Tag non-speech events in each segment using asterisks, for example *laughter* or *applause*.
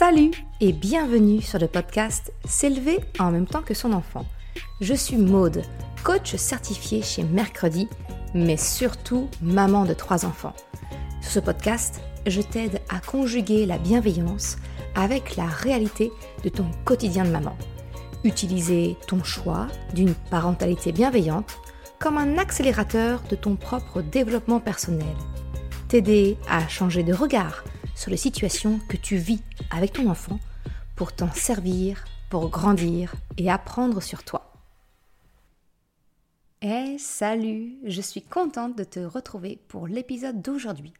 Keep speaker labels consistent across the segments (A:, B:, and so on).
A: Salut et bienvenue sur le podcast S'élever en même temps que son enfant. Je suis Maude, coach certifié chez Mercredi, mais surtout maman de trois enfants. Sur ce podcast, je t'aide à conjuguer la bienveillance avec la réalité de ton quotidien de maman. Utiliser ton choix d'une parentalité bienveillante comme un accélérateur de ton propre développement personnel. T'aider à changer de regard sur les situations que tu vis avec ton enfant pour t'en servir, pour grandir et apprendre sur toi. Eh salut, je suis contente de te retrouver pour l'épisode d'aujourd'hui,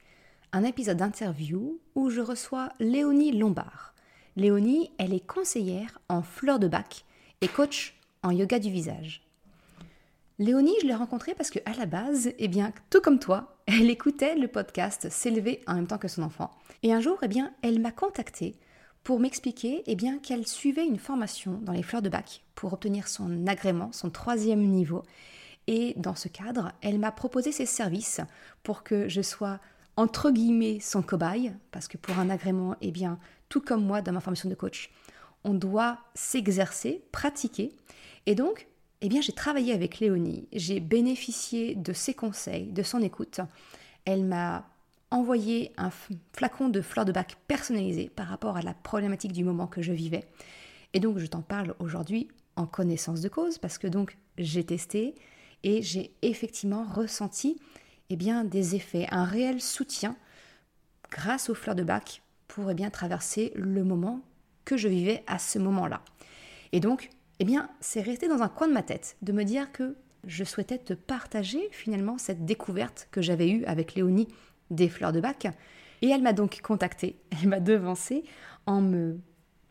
A: un épisode d'interview où je reçois Léonie Lombard. Léonie, elle est conseillère en fleurs de bac et coach en yoga du visage. Léonie, je l'ai rencontrée parce que à la base, eh bien, tout comme toi, elle écoutait le podcast S'élever en même temps que son enfant. Et un jour, eh bien, elle m'a contactée pour m'expliquer eh bien, qu'elle suivait une formation dans les fleurs de bac pour obtenir son agrément, son troisième niveau. Et dans ce cadre, elle m'a proposé ses services pour que je sois entre guillemets son cobaye, parce que pour un agrément, eh bien, tout comme moi dans ma formation de coach, on doit s'exercer, pratiquer. Et donc, eh bien, j'ai travaillé avec Léonie, j'ai bénéficié de ses conseils, de son écoute. Elle m'a envoyé un flacon de fleurs de bac personnalisé par rapport à la problématique du moment que je vivais. Et donc, je t'en parle aujourd'hui en connaissance de cause parce que donc j'ai testé et j'ai effectivement ressenti eh bien, des effets, un réel soutien grâce aux fleurs de bac pour eh bien, traverser le moment que je vivais à ce moment-là. Et donc, eh bien, c'est resté dans un coin de ma tête de me dire que je souhaitais te partager finalement cette découverte que j'avais eue avec Léonie des fleurs de bac. Et elle m'a donc contactée, *laughs* elle m'a devancée en me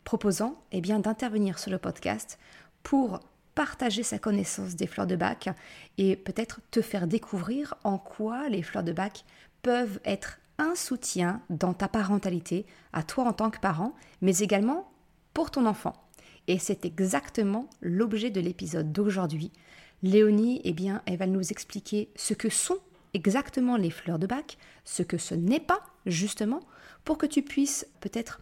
A: proposant eh d'intervenir sur le podcast pour partager sa connaissance des fleurs de bac et peut-être te faire découvrir en quoi les fleurs de bac peuvent être un soutien dans ta parentalité, à toi en tant que parent, mais également pour ton enfant. Et c'est exactement l'objet de l'épisode d'aujourd'hui. Léonie, eh bien, elle va nous expliquer ce que sont exactement les fleurs de bac, ce que ce n'est pas, justement, pour que tu puisses peut-être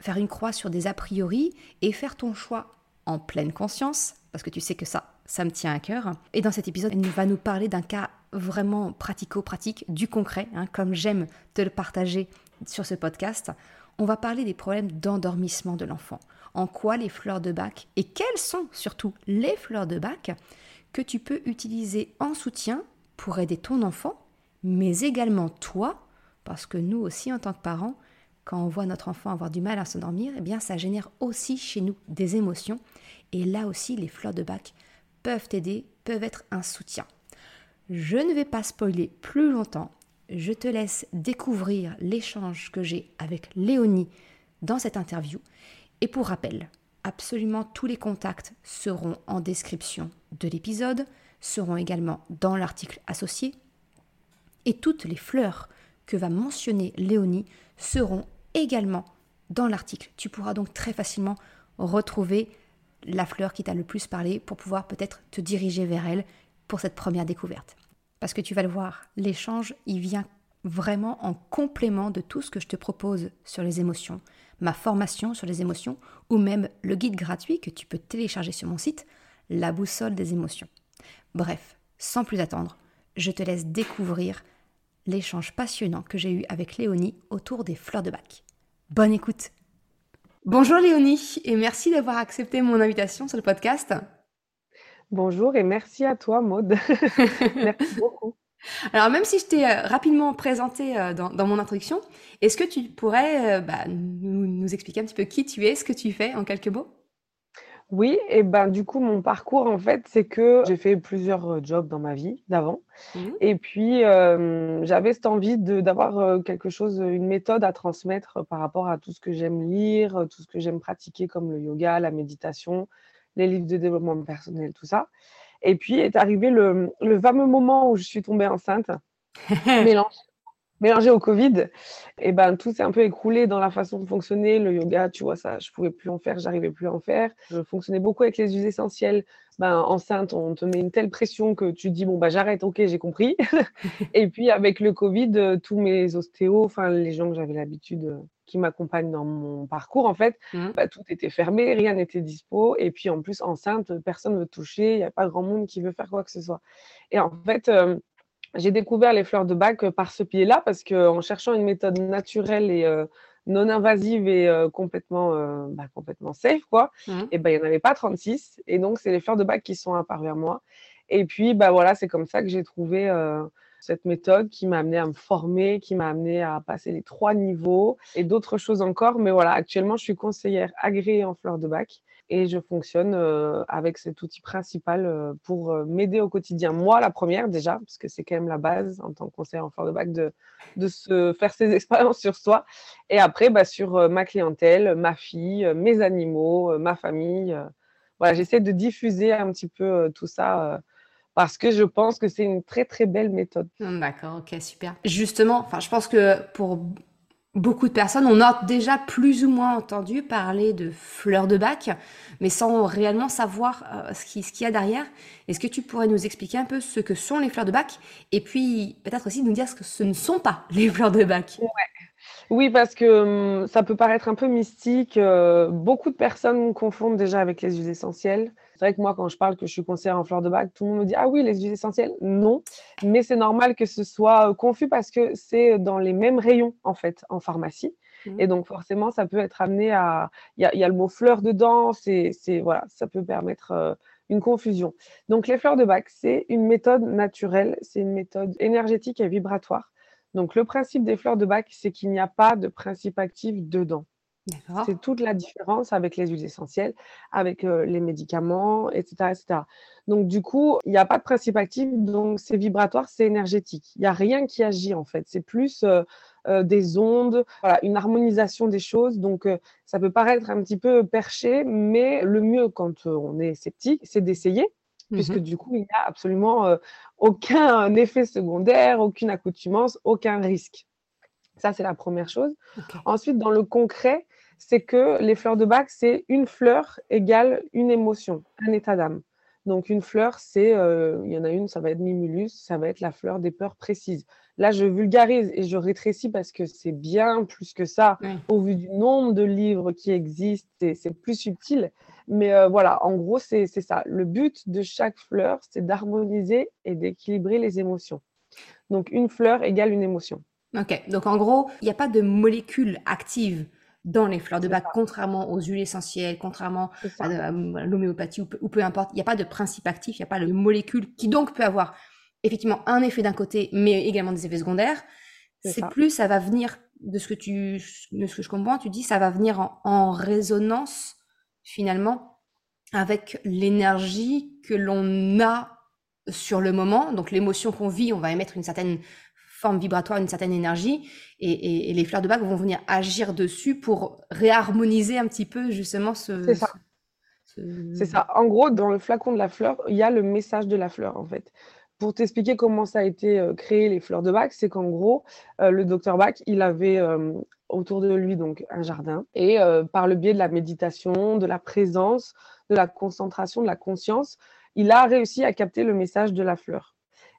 A: faire une croix sur des a priori et faire ton choix en pleine conscience, parce que tu sais que ça, ça me tient à cœur. Et dans cet épisode, elle va nous parler d'un cas vraiment pratico-pratique, du concret, hein, comme j'aime te le partager sur ce podcast. On va parler des problèmes d'endormissement de l'enfant en quoi les fleurs de bac et quelles sont surtout les fleurs de bac que tu peux utiliser en soutien pour aider ton enfant, mais également toi, parce que nous aussi en tant que parents, quand on voit notre enfant avoir du mal à s'endormir, eh bien ça génère aussi chez nous des émotions. Et là aussi les fleurs de bac peuvent aider, peuvent être un soutien. Je ne vais pas spoiler plus longtemps, je te laisse découvrir l'échange que j'ai avec Léonie dans cette interview et pour rappel, absolument tous les contacts seront en description de l'épisode, seront également dans l'article associé, et toutes les fleurs que va mentionner Léonie seront également dans l'article. Tu pourras donc très facilement retrouver la fleur qui t'a le plus parlé pour pouvoir peut-être te diriger vers elle pour cette première découverte. Parce que tu vas le voir, l'échange, il vient vraiment en complément de tout ce que je te propose sur les émotions, ma formation sur les émotions ou même le guide gratuit que tu peux télécharger sur mon site, La boussole des émotions. Bref, sans plus attendre, je te laisse découvrir l'échange passionnant que j'ai eu avec Léonie autour des fleurs de bac. Bonne écoute Bonjour Léonie et merci d'avoir accepté mon invitation sur le podcast.
B: Bonjour et merci à toi Maude. *laughs* merci beaucoup.
A: Alors, même si je t'ai euh, rapidement présenté euh, dans, mon introduction, est-ce que tu pourrais euh, bah, nous, expliquer un petit peu qui tu es, ce que tu fais en quelques mots?
B: Oui, et ben du coup, mon parcours, en fait, c'est que j'ai fait plusieurs jobs dans ma vie d'avant. Mmh. Et puis, j'avais cette envie d'avoir quelque chose, une méthode à transmettre par rapport à tout ce que j'aime lire, tout ce que j'aime pratiquer, comme le yoga, la méditation, les livres de développement personnel, tout ça. Et puis est arrivé le, fameux moment où je suis tombée enceinte, *laughs* mélangée au Covid. Et ben tout s'est un peu écroulé dans la façon de fonctionner. Le yoga, tu vois, ça, je pouvais plus en faire, j'arrivais plus à en faire. Je fonctionnais beaucoup avec les huiles essentielles ben, enceinte, on te met une telle pression que tu dis bon bah j'arrête, ok, j'ai compris. *laughs* et puis avec le Covid, euh, tous mes ostéos, enfin les gens que j'avais l'habitude euh, qui m'accompagnent dans mon parcours, en fait, mmh. bah, tout était fermé, rien n'était dispo. Et puis en plus, enceinte, personne ne veut toucher, il n'y a pas grand monde qui veut faire quoi que ce soit. Et en fait, euh, j'ai découvert les fleurs de bac par ce pied-là parce qu'en cherchant une méthode naturelle et non invasive et euh, complètement, euh, bah, complètement safe, quoi, mmh. et ben il n'y en avait pas 36. Et donc, c'est les fleurs de bac qui sont apparues à moi. Et puis, bah, voilà, c'est comme ça que j'ai trouvé euh, cette méthode qui m'a amené à me former, qui m'a amené à passer les trois niveaux et d'autres choses encore. Mais voilà, actuellement, je suis conseillère agréée en fleurs de bac et je fonctionne euh, avec cet outil principal euh, pour euh, m'aider au quotidien. Moi, la première déjà, parce que c'est quand même la base en tant que conseiller en fleur de bac de, de se faire ses *laughs* expériences sur soi. Et après, bah, sur ma clientèle, ma fille, mes animaux, ma famille. voilà, j'essaie de diffuser un petit peu tout ça parce que je pense que c'est une très très belle méthode.
A: D'accord, ok, super. Justement, enfin, je pense que pour beaucoup de personnes, on a déjà plus ou moins entendu parler de fleurs de bac, mais sans réellement savoir euh, ce qu'il y a derrière. Est-ce que tu pourrais nous expliquer un peu ce que sont les fleurs de bac et puis peut-être aussi nous dire ce que ce ne sont pas les fleurs de bac?
B: Oui, parce que hum, ça peut paraître un peu mystique. Euh, beaucoup de personnes confondent déjà avec les huiles essentielles. C'est vrai que moi, quand je parle que je suis conseillère en fleurs de bac, tout le monde me dit Ah oui, les huiles essentielles? Non, mais c'est normal que ce soit euh, confus parce que c'est dans les mêmes rayons, en fait, en pharmacie. Mmh. Et donc, forcément, ça peut être amené à. Il y, a le mot fleur dedans, c'est, voilà, ça peut permettre euh, une confusion. Donc, les fleurs de bac, c'est une méthode naturelle, c'est une méthode énergétique et vibratoire. Donc, le principe des fleurs de bac, c'est qu'il n'y a pas de principe actif dedans. C'est toute la différence avec les huiles essentielles, avec les médicaments, etc., etc. Donc, du coup, il n'y a pas de principe actif, donc c'est vibratoire, c'est énergétique. Il n'y a rien qui agit, en fait. C'est plus des ondes, voilà, une harmonisation des choses. Donc, ça peut paraître un petit peu perché, mais le mieux quand on est sceptique, c'est d'essayer, mmh puisque du coup, il n'y a absolument aucun *laughs* effet secondaire, aucune accoutumance, aucun risque. Ça, c'est la première chose. Ensuite, dans le concret, c'est que les fleurs de bac, c'est une fleur égale une émotion, un état d'âme. Donc une fleur, c'est, euh, il y en a une, ça va être Mimulus, ça va être la fleur des peurs précises. Là, je vulgarise et je rétrécis parce que c'est bien plus que ça. Au vu du nombre de livres qui existent, c'est plus subtil. Mais euh, voilà, en gros, c'est ça. Le but de chaque fleur, c'est d'harmoniser et d'équilibrer les émotions. Donc une fleur égale une émotion.
A: Ok, donc en gros, il n'y a pas de molécule active dans les fleurs de bac, contrairement aux huiles essentielles, contrairement à, l'homéopathie ou, peu importe. Il n'y a pas de principe actif, il n'y a pas de molécule qui donc peut avoir effectivement un effet d'un côté, mais également des effets secondaires. C'est plus, ça va venir de ce que tu, de ce que je comprends, tu dis, ça va venir en, en résonance finalement avec l'énergie que l'on a sur le moment. Donc l'émotion qu'on vit, on va émettre une certaine forme vibratoire, une certaine énergie, et, les fleurs de bac vont venir agir dessus pour réharmoniser un petit peu justement ce.
B: C'est ça. C'est ça. En gros, dans le flacon de la fleur, il y a le message de la fleur en fait. Pour t'expliquer comment ça a été euh, créé les fleurs de bac, c'est qu'en gros, euh, le docteur Bach, il avait euh, autour de lui donc un jardin et par le biais de la méditation, de la présence, de la concentration, de la conscience, il a réussi à capter le message de la fleur.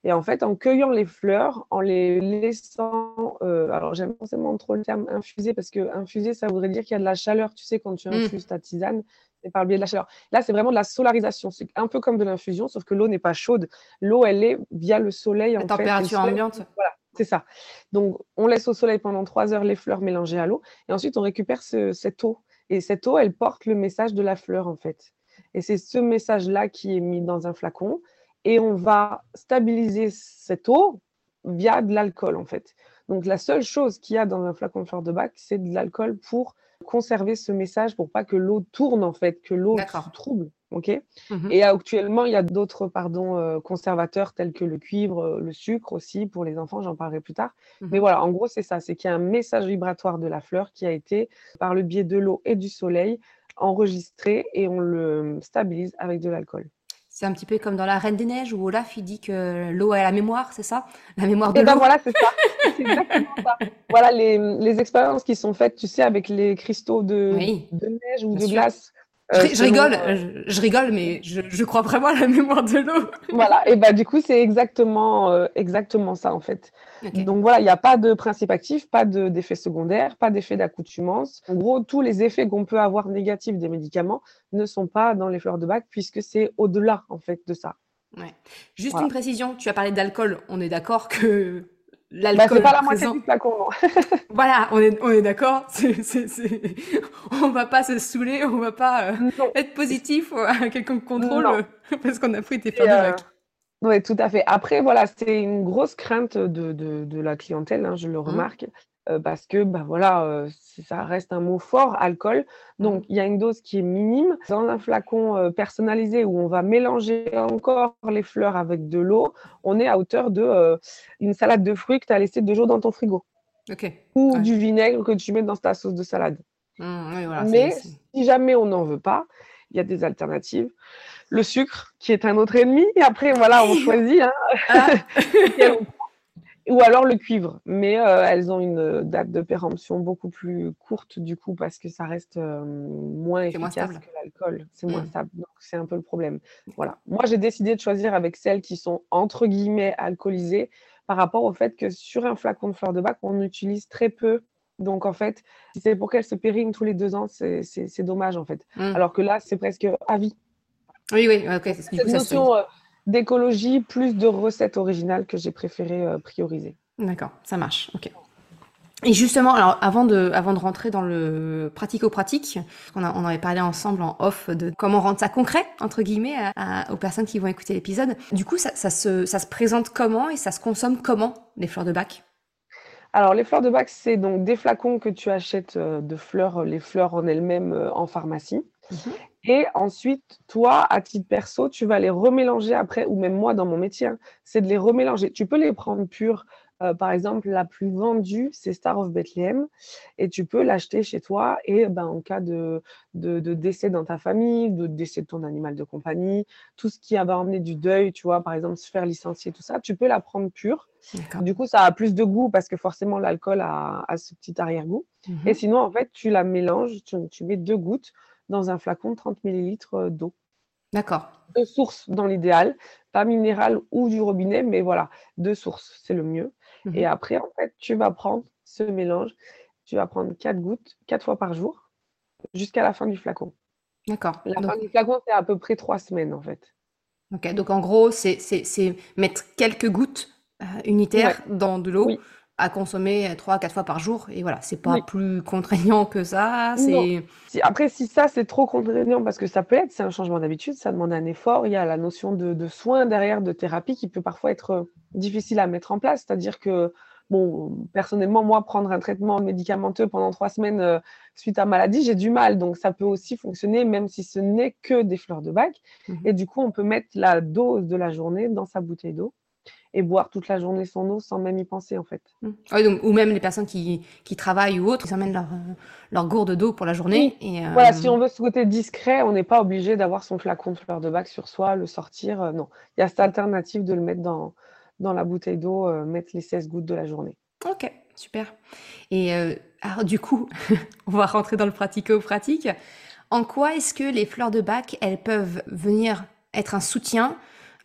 B: Et en fait, en cueillant les fleurs, en les laissant, euh, alors j'aime forcément trop le terme infuser parce que infuser, ça voudrait dire qu'il y a de la chaleur. Tu sais, quand tu mmh. infuses ta tisane, c'est par le biais de la chaleur. Là, c'est vraiment de la solarisation. C'est un peu comme de l'infusion, sauf que l'eau n'est pas chaude. L'eau, elle est via le soleil.
A: La température ambiante.
B: Voilà, c'est ça. Donc, on laisse au soleil pendant trois heures les fleurs mélangées à l'eau. Et ensuite, on récupère cette eau. Et cette eau, elle porte le message de la fleur, en fait. Et c'est ce message-là qui est mis dans un flacon et on va stabiliser cette eau via de l'alcool en fait. Donc la seule chose qu'il y a dans un flacon de fleur de bac, c'est de l'alcool pour conserver ce message, pour pas que l'eau tourne en fait, que l'eau se trouble. ok? Mhm. Et actuellement, il y a d'autres pardon euh, conservateurs tels que le cuivre, euh, le sucre aussi pour les enfants. J'en parlerai plus tard. Mhm. Mais voilà, en gros, c'est ça, c'est qu'il y a un message vibratoire de la fleur qui a été par le biais de l'eau et du soleil enregistré et on le stabilise avec de l'alcool.
A: C'est un petit peu comme dans La Reine des Neiges où Olaf il dit que l'eau a la mémoire, c'est ça? La mémoire
B: de
A: Et ben
B: voilà, c'est ça. *laughs* c'est exactement ça. Voilà les, les, expériences qui sont faites, tu sais, avec les cristaux de, de neige ou de glace.
A: Je, rigole, je, rigole, mais je, crois vraiment à la mémoire de l'eau. *laughs*
B: voilà, et bah du coup, c'est exactement, exactement ça en fait. Donc voilà, il n'y a pas de principe actif, pas d'effet secondaire, pas d'effet d'accoutumance. En gros, tous les effets qu'on peut avoir négatifs des médicaments ne sont pas dans les fleurs de bac puisque c'est au-delà en fait de ça.
A: Ouais. Juste une précision, tu as parlé d'alcool, on est d'accord que
B: l'alcool. Bah, pas la moitié du flacon, *laughs*
A: voilà, on est, on est d'accord. *laughs* On va pas se saouler, on va pas euh, être positif à quelqu'un contrôle *laughs* parce qu'on a pris tes fleurs de bac.
B: Oui, tout à fait. Après, voilà, c'est une grosse crainte de, de, de la clientèle, hein, je le mmh. Euh, parce que bah, voilà, euh, ça reste un mot fort, alcool. Donc, mmh. il y a une dose qui est minime. Dans un flacon euh, personnalisé où on va mélanger encore les fleurs avec de l'eau, on est à hauteur de une salade de fruits que tu as laissé deux jours dans ton frigo. Ou du vinaigre que tu mets dans ta sauce de salade. Mmh, Mais si jamais on n'en veut pas, il y a des alternatives le sucre, qui est un autre ennemi. Et après, voilà, on choisit. Hein. Ah. *laughs* *laughs* Ou alors le cuivre. Mais euh, elles ont une date de péremption beaucoup plus courte, du coup, parce que ça reste euh, moins efficace que l'alcool. C'est moins mm. stable. Donc, c'est un peu le problème. Voilà. Moi, j'ai décidé de choisir avec celles qui sont, entre guillemets, alcoolisées par rapport au fait que sur un flacon de fleurs de bac, on utilise très peu donc, en fait, si c'est pour qu'elles se périment tous les deux ans, c'est dommage, en fait. Mm. Alors que là, c'est presque à vie.
A: Oui, oui, ok.
B: C'est une notion euh, d'écologie plus de recettes originales que j'ai préféré euh, prioriser.
A: D'accord, ça marche. Ok. Et justement, alors avant de, avant de rentrer dans le pratico-pratique, on, on avait parlé ensemble en off de comment rendre ça concret, entre guillemets, aux personnes qui vont écouter l'épisode. Du coup, ça, ça, se, ça se présente comment et ça se consomme comment, les fleurs de bac?
B: Alors, les fleurs de bac, c'est donc des flacons que tu achètes euh, de fleurs, les fleurs en elles-mêmes en pharmacie. Mhm. Et ensuite, toi, à titre perso, tu vas les remélanger après, ou même moi dans mon métier, hein, c'est de les remélanger. Tu peux les prendre purs. Euh, par exemple, la plus vendue, c'est Star of Bethlehem. Et tu peux l'acheter chez toi. Et ben, en cas de, de, décès dans ta famille, de décès de ton animal de compagnie, tout ce qui va emmener du deuil, tu vois, par exemple, se faire licencier, tout ça, tu peux la prendre pure. Du coup, ça a plus de goût parce que forcément, l'alcool a, ce petit arrière-goût. Et mhm. sinon, en fait, tu la mélanges, tu, tu mets deux gouttes dans un flacon de 30 ml euh, d'eau.
A: D'accord.
B: De source dans l'idéal, pas minérale ou du robinet, mais voilà, de source, c'est le mieux. Et mhm. après, en fait, tu vas prendre ce mélange, tu vas prendre quatre gouttes, quatre fois par jour, jusqu'à la fin du flacon.
A: D'accord.
B: La fin du flacon, c'est à peu près trois semaines, en fait.
A: Ok, donc en gros, c'est mettre quelques gouttes euh, unitaires dans de l'eau à consommer trois à quatre fois par jour. Et voilà, c'est pas plus contraignant que ça.
B: C'est... après, si ça, c'est trop contraignant, parce que ça peut être, c'est un changement d'habitude, ça demande un effort. Il y a la notion de, de soin derrière, de thérapie, qui peut parfois être euh, difficile à mettre en place. C'est-à-dire que, bon, personnellement, moi, prendre un traitement médicamenteux pendant trois semaines euh, suite à maladie, j'ai du mal. Donc, ça peut aussi fonctionner, même si ce n'est que des fleurs de bac. Mmh et du coup, on peut mettre la dose de la journée dans sa bouteille d'eau et boire toute la journée son eau sans même y penser en fait.
A: Mmh. Ah donc, ou même les personnes qui, qui travaillent ou autres, ils emmènent leur, euh, leur gourde d'eau pour la journée. Et,
B: euh, Voilà, si on veut ce côté discret, on n'est pas obligé d'avoir son flacon de fleurs de bac sur soi, le sortir. Euh, non, il y a cette alternative de le mettre dans, dans la bouteille d'eau, mettre les 16 gouttes de la journée.
A: Ok, super. Et alors du coup, *laughs* on va rentrer dans le pratico-pratique. En quoi est-ce que les fleurs de bac, elles peuvent venir être un soutien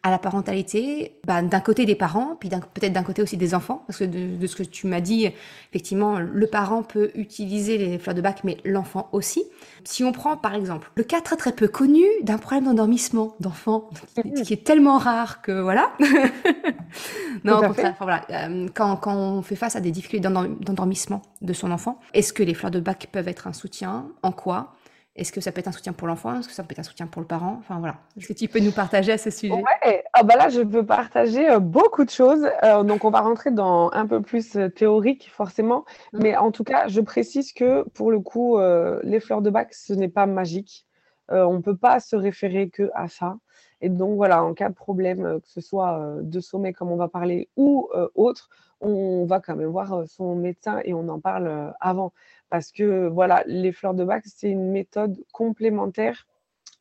A: à la parentalité, bah, d'un côté des parents, puis peut-être d'un côté aussi des enfants, parce que de, ce que tu m'as dit, effectivement, le parent peut utiliser les fleurs de bac, mais l'enfant aussi. Si on prend par exemple le cas très très peu connu d'un problème d'endormissement d'enfant, *laughs* qui, est tellement rare que voilà. *laughs* non, au contraire, voilà, euh, quand, quand on fait face à des difficultés d'endormissement de son enfant, est-ce que les fleurs de bac peuvent être un soutien? En quoi? Est-ce que ça peut être un soutien pour l'enfant? Est-ce que ça peut être un soutien pour le parent? Enfin voilà. Est-ce que tu peux nous partager à ce sujet?
B: Ouais. Ah bah là, je peux partager euh, beaucoup de choses. Euh, donc on va rentrer dans un peu plus euh, théorique forcément, mmh. mais en tout cas, je précise que pour le coup, les fleurs de bac, ce n'est pas magique. on ne peut pas se référer que à ça. Et donc voilà, en cas de problème, que ce soit de sommeil comme on va parler ou autre, on va quand même voir son médecin et on en parle avant parce que voilà, les fleurs de bac, c'est une méthode complémentaire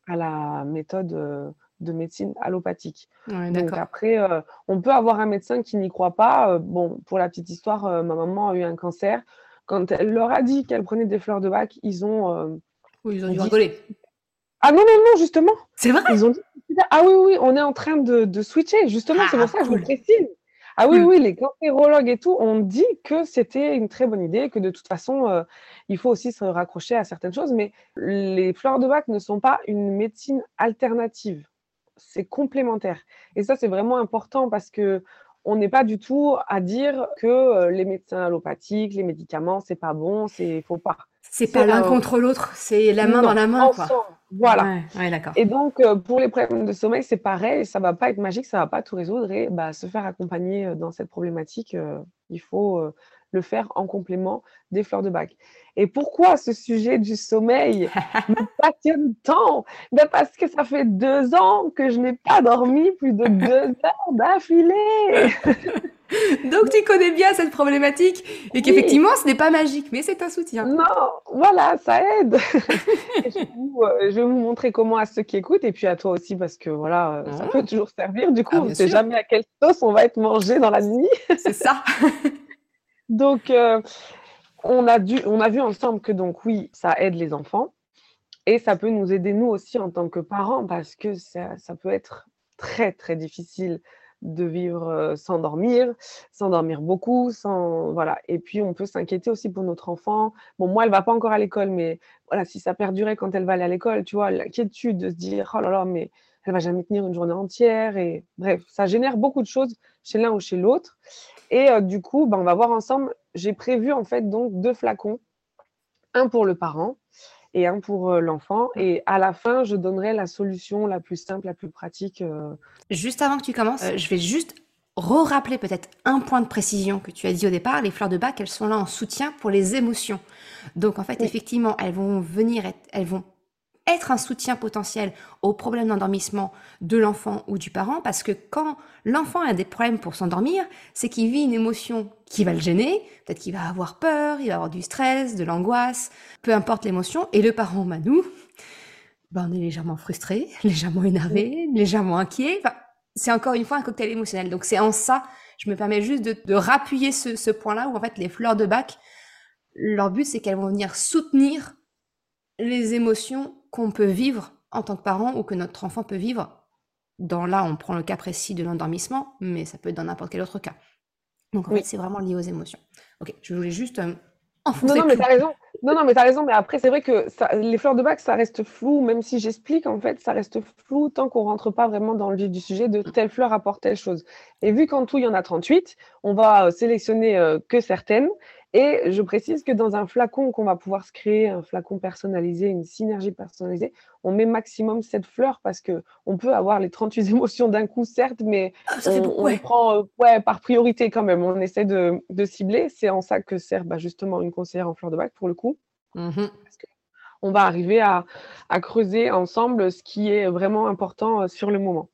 B: à la méthode euh, de médecine allopathique. Donc après, euh, on peut avoir un médecin qui n'y croit pas. Euh, bon, pour la petite histoire, ma maman a eu un cancer. Quand elle leur a dit qu'elle prenait des fleurs de bac, ils ont...
A: oui, ils ont dû rigoler.
B: Ah non, non, non, justement.
A: C'est vrai?
B: Ils ont dit, ah oui, oui, on est en train de, de switcher. Justement, c'est
A: Ah,
B: pour ça que je me précise. Ah oui,
A: Cool.
B: oui, les cancérologues et tout ont dit que c'était une très bonne idée, que de toute façon, euh, il faut aussi se raccrocher à certaines choses. Mais les fleurs de bac ne sont pas une médecine alternative. C'est complémentaire. Et ça, c'est vraiment important parce que on n'est pas du tout à dire que euh, les médecins allopathiques, les médicaments, c'est pas bon, c'est faut pas.
A: C'est pas l'un
B: un-
A: contre l'autre, c'est la main
B: Non,
A: dans la main, quoi.
B: ensemble. Voilà.
A: Ouais, ouais, d'accord.
B: Et donc, euh, pour les problèmes de sommeil, c'est pareil, ça va pas être magique, ça va pas tout résoudre. Et bah, se faire accompagner euh, dans cette problématique, euh, il faut euh, le faire en complément des fleurs de bac. Et pourquoi ce sujet du sommeil *laughs* me passionne tant? Ben Parce que ça fait deux ans que je n'ai pas dormi plus de deux *laughs* heures d'affilée. *laughs* *laughs*
A: Donc tu connais bien cette problématique et qu'effectivement ce n'est pas magique, mais c'est un soutien.
B: Non, voilà, ça aide. *laughs* Et je, vais vous, euh, je vais vous montrer comment à ceux qui écoutent et puis à toi aussi parce que voilà, euh, ça
A: Ah.
B: peut toujours servir. Du coup,
A: Ah,
B: on ne sait jamais à quelle sauce on va être mangé dans la nuit. *laughs*
A: C'est ça.
B: Donc, euh, on, a dû, on a vu ensemble que donc oui, ça aide les enfants et ça peut nous aider nous aussi en tant que parents parce que ça, ça peut être très très difficile de vivre sans dormir, sans dormir beaucoup, sans voilà. Et puis on peut s'inquiéter aussi pour notre enfant. Bon, moi, elle va pas encore à l'école, mais voilà, si ça perdurait quand elle va aller à l'école, tu vois, l'inquiétude de se dire oh là là, mais elle va jamais tenir une journée entière et bref, ça génère beaucoup de choses chez l'un ou chez l'autre. Et du coup, ben, on va voir ensemble. J'ai prévu en fait donc deux flacons, un pour le parent et un pour euh, l'enfant. Et à la fin, je donnerai la solution la plus simple, la plus pratique. euh.
A: Juste avant que tu commences, euh, je vais juste re-rappeler peut-être un point de précision que tu as dit au départ. Les fleurs de bac, elles sont là en soutien pour les émotions. Donc en fait,
B: Oui.
A: effectivement, elles vont venir, être, elles vont être un soutien potentiel aux problèmes d'endormissement de l'enfant ou du parent, parce que quand l'enfant a des problèmes pour s'endormir, c'est qu'il vit une émotion qui va le gêner, peut-être qu'il va avoir peur, il va avoir du stress, de l'angoisse, peu importe l'émotion, et le parent, bah nous, bah on est légèrement frustré, *laughs* légèrement énervé, légèrement inquiet, enfin, c'est encore une fois un cocktail émotionnel. Donc c'est en ça, je me permets juste de, de rappuyer ce, ce point-là où en fait les fleurs de bac, leur but c'est qu'elles vont venir soutenir les émotions qu'on peut vivre en tant que parent ou que notre enfant peut vivre. Dans là, on prend le cas précis de l'endormissement, mais ça peut être dans n'importe quel autre cas. Donc en
B: Oui.
A: fait, c'est vraiment lié aux émotions. Ok, je voulais juste euh,
B: Non,
A: enfoncer
B: non,
A: le
B: mais t'as raison. Non, non, mais t'as raison. Mais après, c'est vrai que ça- les fleurs de bac, ça reste flou. Même si j'explique, en fait, ça reste flou tant qu'on rentre pas vraiment dans le vif du sujet de telle fleur apporte telle chose. Et vu qu'en tout, il y en a 38, on va euh, sélectionner euh, que certaines. Et je précise que dans un flacon qu'on va pouvoir se créer, un flacon personnalisé, une synergie personnalisée, on met maximum 7 fleurs parce que on peut avoir les 38 *laughs* émotions d'un coup, certes, mais
A: Ah,
B: on,
A: beaucoup,
B: on
A: ouais.
B: les prend euh, ouais, par priorité quand même. On essaie de, de cibler. C'est en ça que sert bah, justement une conseillère en fleurs de bac pour le coup.
A: Mhm.
B: On va arriver à, à creuser ensemble ce qui est vraiment important euh, sur le moment.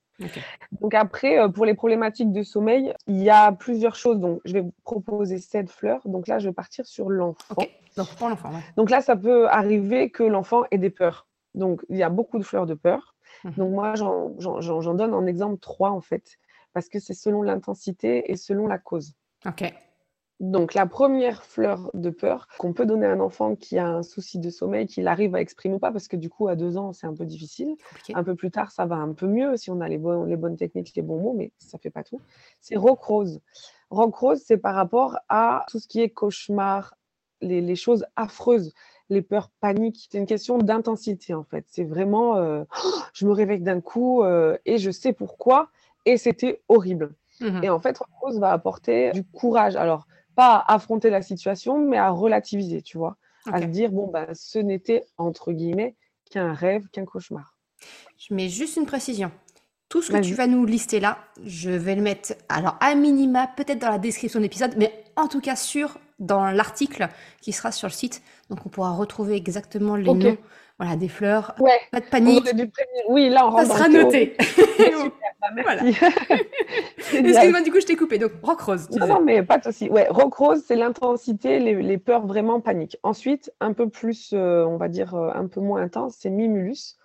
B: Donc après, euh, pour les problématiques de sommeil, il y a plusieurs choses. Donc je vais vous proposer sept fleurs. Donc là, je vais partir sur l'enfant.
A: Donc pour l'enfant, ouais.
B: Donc là, ça peut arriver que l'enfant ait des peurs. Donc il y a beaucoup de fleurs de peur.
A: Mhm.
B: Donc moi, j'en donne en exemple trois en fait, parce que c'est selon l'intensité et selon la cause.
A: Ok.
B: Donc, la première fleur de peur qu'on peut donner à un enfant qui a un souci de sommeil, qu'il arrive à exprimer ou pas, parce que du coup, à deux ans, c'est un peu difficile. Un peu plus tard, ça va un peu mieux si on a les, bonnes- les bonnes techniques, les bons mots, mais ça fait pas tout. C'est rock rose. Rock rose, c'est par rapport à tout ce qui est cauchemar, les, les choses affreuses, les peurs paniques. C'est une question d'intensité, en fait. C'est vraiment, euh, *gasps* je me réveille d'un coup euh, et je sais pourquoi, et c'était horrible.
A: Mhm.
B: Et en fait, Rock Rose va apporter du courage. Alors, pas à affronter la situation, mais à relativiser, tu vois. À se dire, bon, ben, ce n'était, entre guillemets, qu'un rêve, qu'un cauchemar.
A: Je mets juste une précision. Tout ce que tu vas nous lister là, je vais le mettre, alors à minima, peut-être dans la description de l'épisode, mais en tout cas sûr dans l'article qui sera sur le site. Donc on pourra retrouver exactement les noms voilà, des fleurs.
B: Ouais,
A: Pas de panique.
B: Oui, là, on
A: ça
B: rentre dans
A: sera noté. *laughs* *laughs*
B: Bah. *laughs* Génial.
A: Excuse-moi, du coup, je t'ai coupé. Donc, rock rose, tu
B: Non, non, mais pas de souci. Ouais, rock rose, c'est l'intensité, les, les peurs vraiment paniques. Ensuite, un peu plus, euh, on va dire, euh, un peu moins intense, c'est mimulus.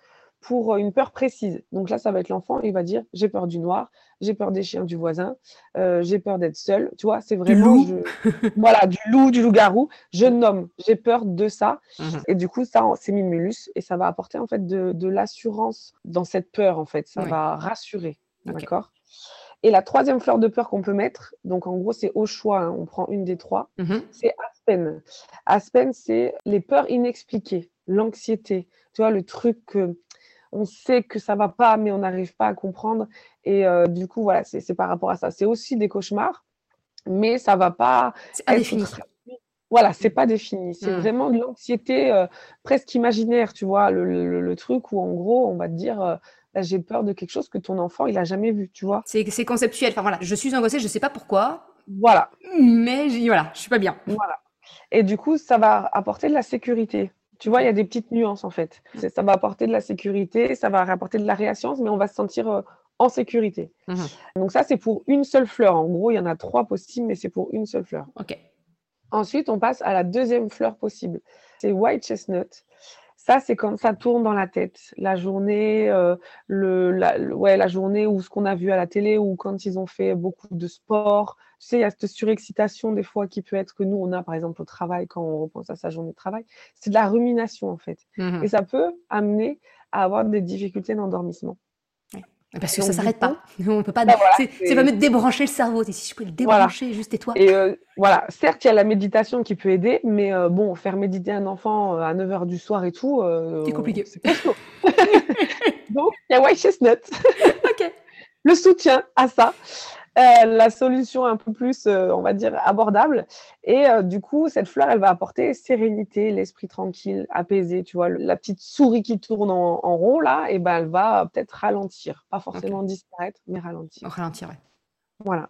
B: Pour une peur précise. Donc là, ça va être l'enfant, il va dire j'ai peur du noir, j'ai peur des chiens du voisin, euh, j'ai peur d'être seul. Tu vois, c'est vraiment *laughs* voilà du loup, du loup-garou. Je nomme, j'ai peur de ça. Mhm. Et du coup, ça, c'est Mimulus et ça va apporter en fait de, l'assurance dans cette peur en fait. Ça va rassurer, d'accord? Et la troisième fleur de peur qu'on peut mettre, donc en gros, c'est au choix, hein, on prend une des trois, mhm. c'est Aspen. Aspen, c'est les peurs inexpliquées, l'anxiété, tu vois, le truc que on sait que ça va pas, mais on n'arrive pas à comprendre. Et euh, du coup, voilà, c'est par rapport à ça. C'est aussi des cauchemars, mais ça va pas.
A: C'est indéfini.
B: Voilà, c'est pas défini. C'est hmm. vraiment de l'anxiété euh, presque imaginaire, tu vois, le, truc où en gros, on va te dire. Euh, j'ai peur de quelque chose que ton enfant il a jamais vu, tu vois.
A: C'est conceptuel. Enfin voilà, je suis angoissée, je sais pas pourquoi.
B: Voilà.
A: Mais voilà, je suis pas bien.
B: Voilà. Et du coup, ça va apporter de la sécurité. Tu vois, il y a des petites nuances en fait. Ça va apporter de la sécurité, ça va apporter de la réassurance, mais on va se sentir euh, en sécurité. Mhm. Donc ça, c'est pour une seule fleur. En gros, il y en a trois possibles, mais c'est pour une seule fleur.
A: Ok.
B: Ensuite, on passe à la deuxième fleur possible. C'est white chestnut. Ça, c'est quand ça tourne dans la tête. La journée, euh, le, la, ouais, la journée ou ce qu'on a vu à la télé ou quand ils ont fait beaucoup de sport, tu sais, il y a cette surexcitation des fois qui peut être que nous, on a par exemple au travail quand on repense à sa journée de travail. C'est de la rumination en fait. Mmh Et ça peut amener à avoir des difficultés d'endormissement.
A: Parce que ça s'arrête pas. *laughs* On peut pas. Bah c'est pas me débrancher le cerveau. Si je peux le débrancher, juste tais-toi.
B: Et euh, voilà, certes, il y a la méditation qui peut aider, mais euh, bon, faire méditer un enfant euh, à 9h du soir et tout.
A: c'est compliqué. *laughs*
B: Donc, il y a White Chestnut. *laughs* ok. Le soutien à ça. Euh, la solution un peu plus, euh, on va dire, abordable. Et euh, du coup, cette fleur, elle va apporter sérénité, l'esprit tranquille, apaisé. Tu vois, la petite souris qui tourne en, rond, là, et ben, elle va peut-être ralentir. Pas forcément disparaître, mais ralentir.
A: Ralentir, ouais.
B: Voilà.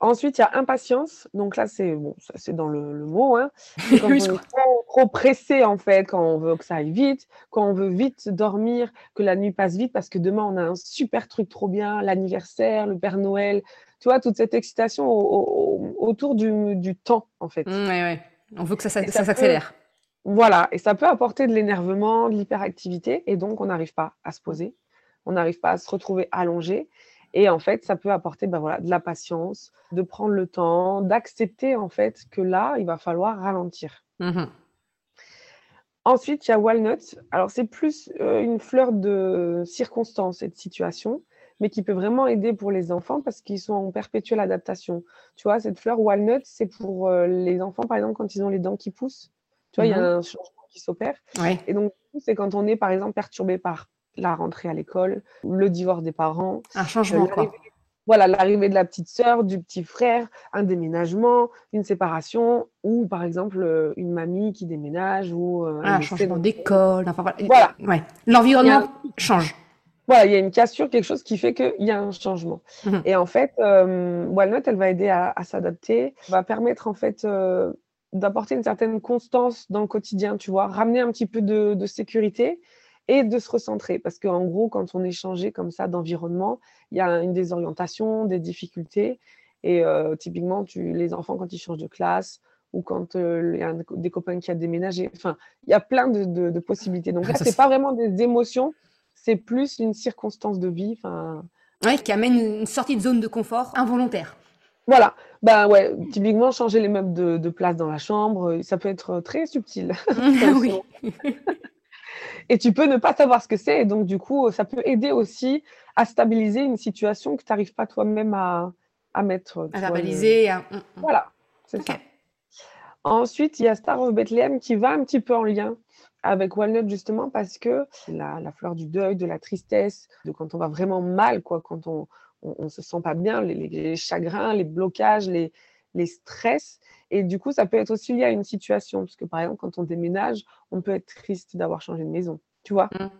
B: Ensuite, il y a impatience. Donc là, c'est bon, c'est dans le, mot. Hein. *laughs* Quand on est trop, pressé, en fait, quand on veut que ça aille vite, quand on veut vite dormir, que la nuit passe vite, parce que demain, on a un super truc trop bien, l'anniversaire, le Père Noël. Tu vois, toute cette excitation autour du, temps, en fait.
A: Mmh, oui, oui. On veut que ça, s'accélère.
B: Voilà. Et ça peut apporter de l'énervement, de l'hyperactivité. Et donc, on n'arrive pas à se poser. On n'arrive pas à se retrouver allongé. Et en fait, ça peut apporter ben voilà, de la patience, de prendre le temps, d'accepter en fait que là, il va falloir ralentir. Mmh Ensuite, il y a Walnut. Alors, c'est plus euh, une fleur de circonstance et de situation, mais qui peut vraiment aider pour les enfants parce qu'ils sont en perpétuelle adaptation. Tu vois, cette fleur Walnut, c'est pour euh, les enfants, par exemple, quand ils ont les dents qui poussent. Tu vois, il y a mmh un changement qui s'opère. Et donc, c'est quand on est, par exemple, perturbé par la rentrée à l'école, le divorce des parents.
A: Un changement, quoi.
B: Voilà, l'arrivée de la petite sœur, du petit frère, un déménagement, une séparation, ou par exemple euh, une mamie qui déménage, ou
A: euh, un changement d'école. Enfin, voilà. Ouais. L'environnement change.
B: Voilà, il y a une cassure, quelque chose qui fait qu'il y a un changement. Mhm. Et en fait, euh, Walnut, elle va aider à, s'adapter, va permettre en fait d'apporter une certaine constance dans le quotidien, tu vois, ramener un petit peu de, de sécurité et de se recentrer. Parce qu'en gros, quand on est changé comme ça d'environnement, il y a une désorientation, des difficultés. Et euh, typiquement, tu, les enfants, quand ils changent de classe ou quand euh, il y a des copains qui a déménagé, enfin, il y a plein de, possibilités. Donc là, *laughs* ce n'est pas vraiment des émotions, c'est plus une circonstance de vie.
A: Oui, qui amène une sortie de zone de confort involontaire.
B: Voilà, ben ouais, typiquement changer les meubles de, de, place dans la chambre, ça peut être très subtil. *laughs* oui. et tu peux ne pas savoir ce que c'est. Et donc, du coup, ça peut aider aussi à stabiliser une situation que tu n'arrives pas toi-même à, à, mettre.
A: À stabiliser. Mm,
B: mm. Voilà, c'est ça. Ensuite, il y a Star of Bethlehem qui va un petit peu en lien avec Walnut justement parce que la, la, fleur du deuil, de la tristesse, de quand on va vraiment mal, quoi, quand on ne se sent pas bien, les, chagrins, les blocages, les, les stress. Et du coup, ça peut être aussi lié à une situation. Parce que par exemple, quand on déménage, on peut être triste d'avoir changé de maison. Tu vois mmh.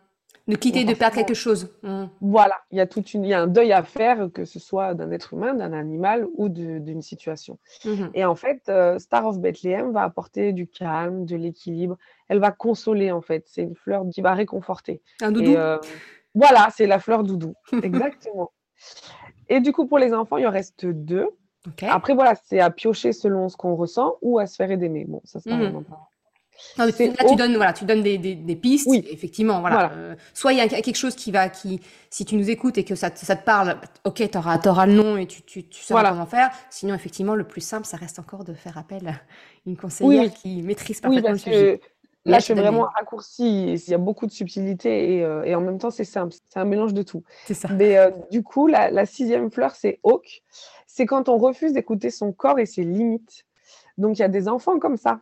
A: De quitter, de perdre quelque chose.
B: Mmh. Voilà, il y, a toute une, il y a un deuil à faire, que ce soit d'un être humain, d'un animal ou d'une situation. Mmh. Et en fait, euh, Star of Bethlehem va apporter du calme, de l'équilibre. Elle va consoler, en fait. C'est une fleur qui va réconforter.
A: Un doudou euh,
B: Voilà, c'est la fleur doudou. *laughs* Exactement. Et du coup, pour les enfants, il en reste deux. Après, voilà, c'est à piocher selon ce qu'on ressent ou à se faire aider. Mais bon, ça, c'est mmh. pas
A: là, tu donnes, voilà, tu donnes des, des, pistes. Oui. Effectivement, voilà. Euh, soit il y a quelque chose qui va, qui, si tu nous écoutes et que ça, ça te parle, ok, tu auras, auras, le nom et tu, tu, tu sauras comment faire. Sinon, effectivement, le plus simple, ça reste encore de faire appel à une conseillère qui maîtrise parfaitement le sujet.
B: Là, je fais vraiment un raccourci. Il y a beaucoup de subtilité et, euh, et en même temps, c'est simple. C'est un mélange de tout.
A: C'est ça.
B: Mais euh, du coup, la, la, sixième fleur, c'est Hawk. C'est quand on refuse d'écouter son corps et ses limites. Donc, il y a des enfants comme ça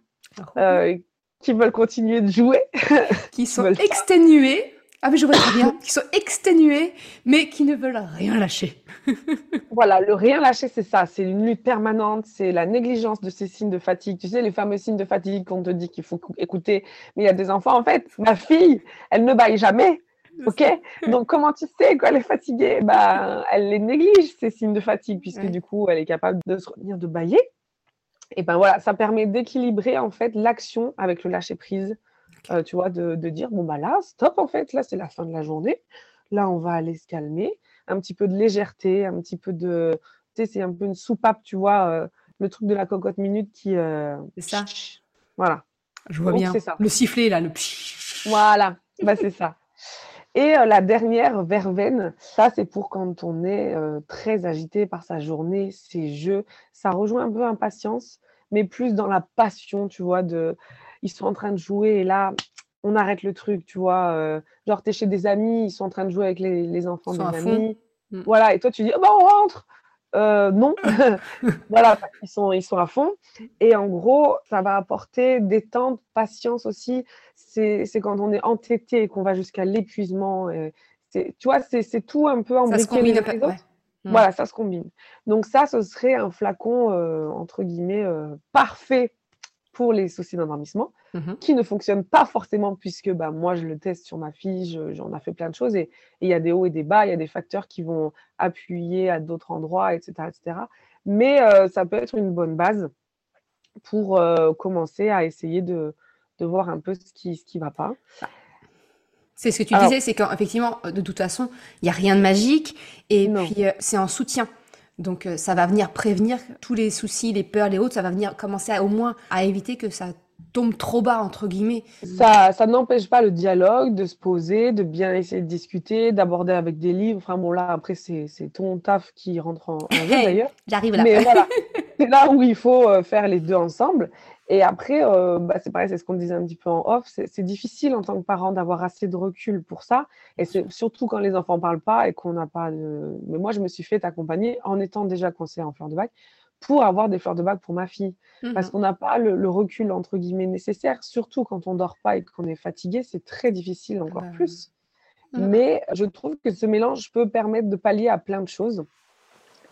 B: ah, euh, qui veulent continuer de jouer. *laughs*
A: qui sont exténués. Ah, mais je vois très bien. qui sont exténués, mais qui ne veulent rien lâcher. *laughs*
B: voilà, le rien lâcher, c'est ça. C'est une lutte permanente. C'est la négligence de ces signes de fatigue. Tu sais, les fameux signes de fatigue qu'on te dit qu'il faut écouter. Mais il y a des enfants, en fait, ma fille, elle ne baille jamais. OK? *laughs* Donc, comment tu sais qu'elle est fatiguée? Bah, Elle les néglige, ces signes de fatigue, puisque du coup, elle est capable de se retenir de bailler. Et ben voilà, ça permet d'équilibrer en fait l'action avec le lâcher prise. Euh, tu vois, de, dire bon bah là, stop en fait, là c'est la fin de la journée. Là, on va aller se calmer, un petit peu de légèreté, un petit peu de, tu sais, c'est un peu une soupape, tu vois, euh, le truc de la cocotte minute qui.
A: Euh, c'est ça.
B: Voilà.
A: Je vois bien. Ça. Le sifflet là, le.
B: Voilà, bah c'est ça. Et la dernière verveine, ça c'est pour quand on est très agité par sa journée, ses jeux. Ça rejoint un peu impatience, mais plus dans la passion, tu vois, de ils sont en train de jouer et là, on arrête le truc, tu vois. genre, tu es chez des amis, ils sont en train de jouer avec les, enfants des amis. Mmh. Voilà, et toi tu dis, oh, bah, on rentre. Non, *laughs* *laughs* voilà, ils sont, ils sont à fond. Et en gros, ça va apporter détente, patience aussi c'est quand on est entêté et qu'on va jusqu'à l'épuisement. Tu vois, c'est tout un peu
A: embriqué. Ça
B: se Voilà, ça se combine. Donc ça, ce serait un flacon, euh, entre guillemets, euh, parfait pour les soucis d'endormissement, mmh qui ne fonctionne pas forcément puisque bah, moi, je le teste sur ma fille, j'en ai fait plein de choses et il y a des hauts et des bas, il y a des facteurs qui vont appuyer à d'autres endroits, etc. etc. Mais euh, ça peut être une bonne base pour commencer à essayer de, de voir un peu ce qui ne ce qui va pas.
A: C'est ce que tu disais, c'est qu'effectivement, de toute façon, il n'y a rien de magique et puis euh, c'est en soutien. Donc euh, ça va venir prévenir tous les soucis, les peurs, les autres, ça va venir commencer au moins à éviter que ça tombe trop bas, entre guillemets.
B: Ça, ça n'empêche pas le dialogue, de se poser, de bien essayer de discuter, d'aborder avec des livres. Enfin bon, là, après, c'est ton taf qui rentre en, jeu d'ailleurs.
A: J'arrive là.
B: Mais voilà, *laughs* c'est là où il faut euh, faire les deux ensemble. Et après, euh, bah, c'est pareil, c'est ce qu'on disait un petit peu en off, c'est difficile en tant que parent d'avoir assez de recul pour ça. Et c'est surtout quand les enfants ne parlent pas et qu'on n'a pas de... Mais moi, je me suis fait accompagner en étant déjà conseillère en fleurs de bac pour avoir des fleurs de bac pour ma fille. Parce mmh qu'on n'a pas le, recul, entre guillemets, nécessaire, surtout quand on dort pas et qu'on est fatigué, c'est très difficile encore bah plus. Mmh. Mais je trouve que ce mélange peut permettre de pallier à plein de choses.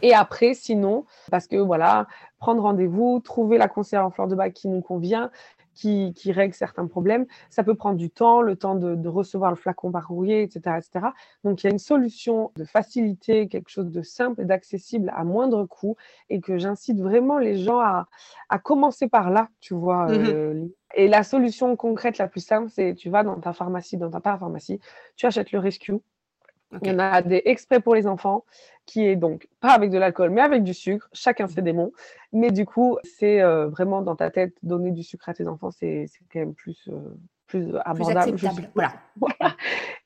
B: Et après, sinon, parce que voilà, prendre rendez-vous, trouver la conseillère en fleurs de bac qui nous convient, qui, qui, règle certains problèmes, ça peut prendre du temps, le temps de, de, recevoir le flacon par courrier, etc., etc. Donc, il y a une solution de facilité, quelque chose de simple et d'accessible à moindre coût, et que j'incite vraiment les gens à, à, commencer par là, tu vois. Euh, et la solution concrète la plus simple, c'est tu vas dans ta pharmacie, dans ta pharmacie, tu achètes le rescue, il y en a des exprès pour les enfants, qui est donc pas avec de l'alcool, mais avec du sucre. Chacun ses démons. Mais du coup, c'est euh, vraiment dans ta tête, donner du sucre à tes enfants, c'est quand même plus, euh, plus abordable. *laughs*
A: voilà.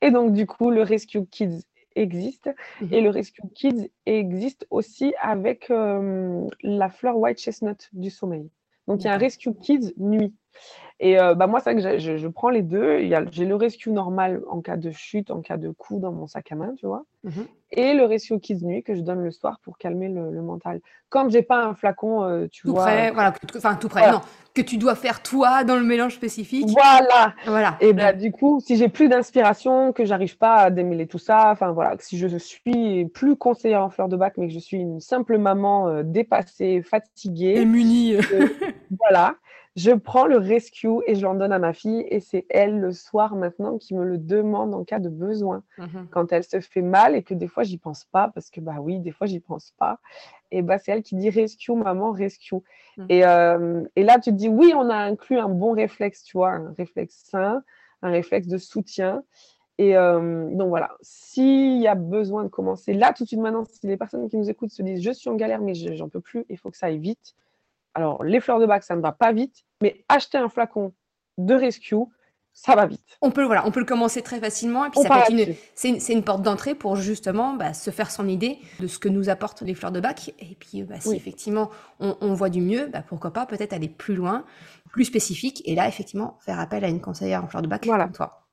B: Et donc, du coup, le Rescue Kids existe. Mhm. Et le Rescue Kids existe aussi avec euh, la fleur White Chestnut du sommeil. Donc, il y a un Rescue Kids nuit. Et euh, bah, moi, c'est que je, je, prends les deux. J'ai le rescue normal en cas de chute, en cas de coup dans mon sac à main, tu vois. Mmh et le rescue kids nuit que je donne le soir pour calmer le, mental. Quand j'ai pas un flacon, euh, tu
A: tout
B: vois.
A: Prêt, voilà, enfin, tout près, non. Que tu dois faire toi dans le mélange spécifique.
B: Voilà.
A: Voilà.
B: Et bah, du coup, si j'ai plus d'inspiration, que j'arrive pas à démêler tout ça, enfin voilà, si je suis plus conseillère en fleurs de bac, mais que je suis une simple maman euh, dépassée, fatiguée.
A: Et munie. *laughs*
B: voilà je prends le rescue et je l'en donne à ma fille et c'est elle le soir maintenant qui me le demande en cas de besoin. Mmh Quand elle se fait mal et que des fois j'y pense pas parce que bah oui, des fois j'y pense pas. Et bah c'est elle qui dit rescue maman rescue. Et, euh, et, là tu te dis oui, on a inclus un bon réflexe, tu vois, un réflexe sain, un réflexe de soutien. Et euh, donc voilà, s'il y a besoin de commencer là tout de suite maintenant, si les personnes qui nous écoutent se disent je suis en galère mais j'en peux plus, il faut que ça aille vite alors, les fleurs de bac, ça ne va pas vite, mais acheter un flacon de rescue, ça va vite.
A: On peut, voilà, on peut le commencer très facilement et puis c'est une, une, porte d'entrée pour justement bah, se faire son idée de ce que nous apportent les fleurs de bac. Et puis, bah, si effectivement on, voit du mieux, bah, pourquoi pas peut-être aller plus loin, plus spécifique et là, effectivement, faire appel à une conseillère en fleurs de bac
B: voilà. toi.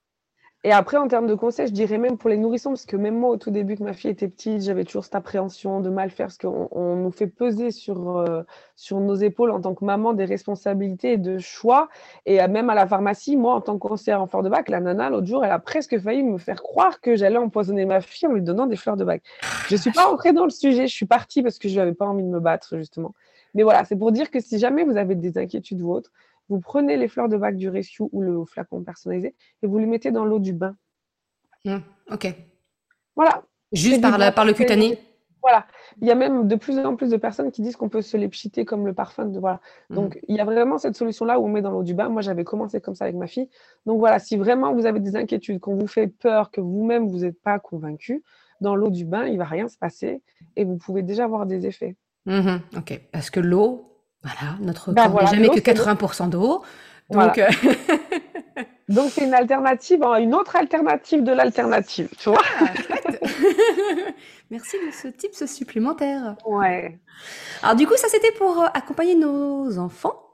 B: Et après, en termes de conseils, je dirais même pour les nourrissons, parce que même moi, au tout début que ma fille était petite, j'avais toujours cette appréhension de mal faire, parce qu'on nous fait peser sur, euh, sur nos épaules en tant que maman des responsabilités et de choix. Et même à la pharmacie, moi, en tant que conseillère en fleurs de bac, la nana, l'autre jour, elle a presque failli me faire croire que j'allais empoisonner ma fille en lui donnant des fleurs de bac. Je ne suis pas entrée dans le sujet, je suis partie parce que je n'avais pas envie de me battre, justement. Mais voilà, c'est pour dire que si jamais vous avez des inquiétudes ou autres, vous prenez les fleurs de bac du rescue ou le flacon personnalisé et vous les mettez dans l'eau du bain.
A: Mmh, ok.
B: Voilà.
A: Juste par, par le cutané?
B: Voilà. Il y a même de plus en plus de personnes qui disent qu'on peut se les pchiter comme le parfum. De, voilà. Mmh. Donc, il y a vraiment cette solution-là où on met dans l'eau du bain. Moi, j'avais commencé comme ça avec ma fille. Donc, voilà, si vraiment vous avez des inquiétudes, qu'on vous fait peur, que vous-même, vous n'êtes pas convaincu, dans l'eau du bain, il ne va rien se passer et vous pouvez déjà avoir des effets.
A: Mmh ok. Parce que l'eau, voilà, notre bah corps n'est jamais que 80% d'eau. Donc, euh, *laughs*
B: donc c'est une alternative, hein, une autre alternative de l'alternative, tu vois. Ah, *laughs*
A: Merci de ce tips supplémentaire.
B: Ouais.
A: Alors du coup, ça c'était pour euh, accompagner nos enfants.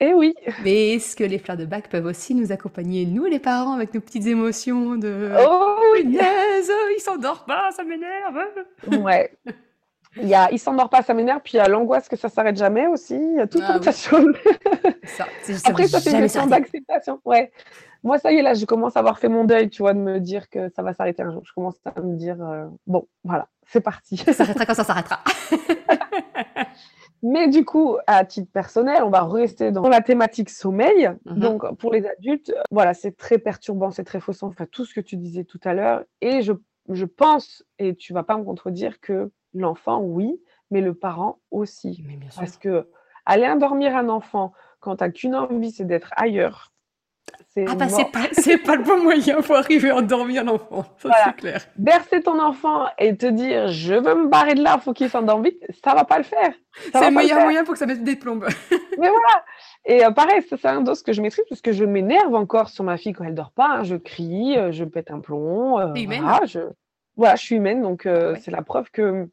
B: Eh oui.
A: Mais est-ce que les fleurs de bac peuvent aussi nous accompagner, nous les parents, avec nos petites émotions de
B: Oh oui.
A: il s'endort pas, ça m'énerve.
B: Ouais. *laughs* Il y a, il s'endort pas, ça m'énerve, puis il y a l'angoisse que ça s'arrête jamais aussi. Il y a tout ah, ça. *laughs* Après, ça fait une question d'acceptation. Ouais. Moi, ça y est, là, je commence à avoir fait mon deuil, tu vois, de me dire que ça va s'arrêter un jour. Je commence à me dire, euh, bon, voilà, c'est parti.
A: Ça s'arrêtera quand ça s'arrêtera. *laughs*
B: Mais du coup, à titre personnel, on va rester dans la thématique sommeil. Mhm. Donc, pour les adultes, voilà, c'est très perturbant, c'est très faussant, enfin, tout ce que tu disais tout à l'heure. Et je, je pense, et tu vas pas me contredire, que L'enfant, oui, mais le parent aussi. Parce que aller endormir un enfant quand tu n'as qu'une envie, c'est d'être ailleurs.
A: Ah bah c'est pas, pas le bon moyen pour arriver à endormir l'enfant, ça c'est clair.
B: Bercer ton enfant et te dire je veux me barrer de là, faut qu'il s'endorme vite, ça va pas le faire.
A: C'est le meilleur moyen pour que ça mette des plombes. *laughs*
B: Mais voilà. Et euh, pareil, c'est un dos que je maîtrise parce que je m'énerve encore sur ma fille quand elle dort pas. Hein. Je crie, euh, je pète un plomb. Euh, voilà, je... voilà, je suis humaine, donc euh, c'est la preuve que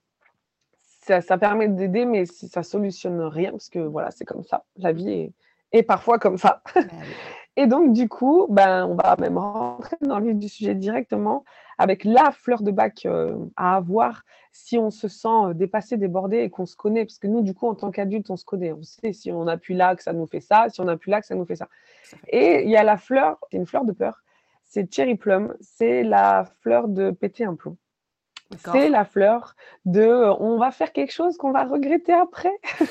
B: ça, permet d'aider, mais ça solutionne rien parce que voilà, c'est comme ça. La vie est, parfois comme ça. Bah *laughs* et donc, du coup, ben, on va même rentrer dans le vif du sujet directement avec la fleur de bac euh, à avoir si on se sent euh, dépassé, débordé et qu'on se connaît. Parce que nous, du coup, en tant qu'adulte, on se connaît. On sait si on appuie là que ça nous fait ça, si on appuie là que ça nous fait ça. Et il y a la fleur, c'est une fleur de peur, c'est Cherry Plum, c'est la fleur de péter un plomb. C'est la fleur de euh, on va faire quelque chose qu'on va regretter après. *laughs*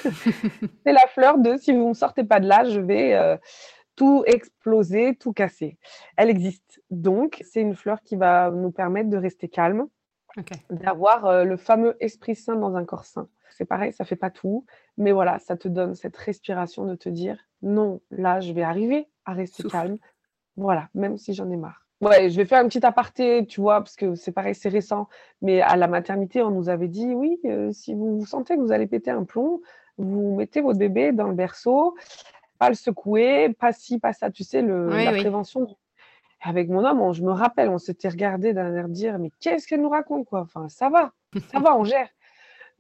B: c'est la fleur de si vous ne sortez pas de là, je vais euh, tout exploser, tout casser. Elle existe. Donc, c'est une fleur qui va nous permettre de rester calme, d'avoir euh, le fameux esprit sain dans un corps sain. C'est pareil, ça fait pas tout, mais voilà, ça te donne cette respiration de te dire non, là, je vais arriver à rester calme. Voilà, même si j'en ai marre. Ouais, je vais faire un petit aparté, tu vois, parce que c'est pareil, c'est récent. Mais à la maternité, on nous avait dit, oui, euh, si vous sentez que vous allez péter un plomb, vous mettez votre bébé dans le berceau, pas le secouer, pas ci, pas ça, tu sais, le, la prévention. Avec mon homme, je me rappelle, on s'était regardé d'un air dire, mais qu'est-ce qu'elle nous raconte, quoi? Enfin, ça va, ça va, on gère.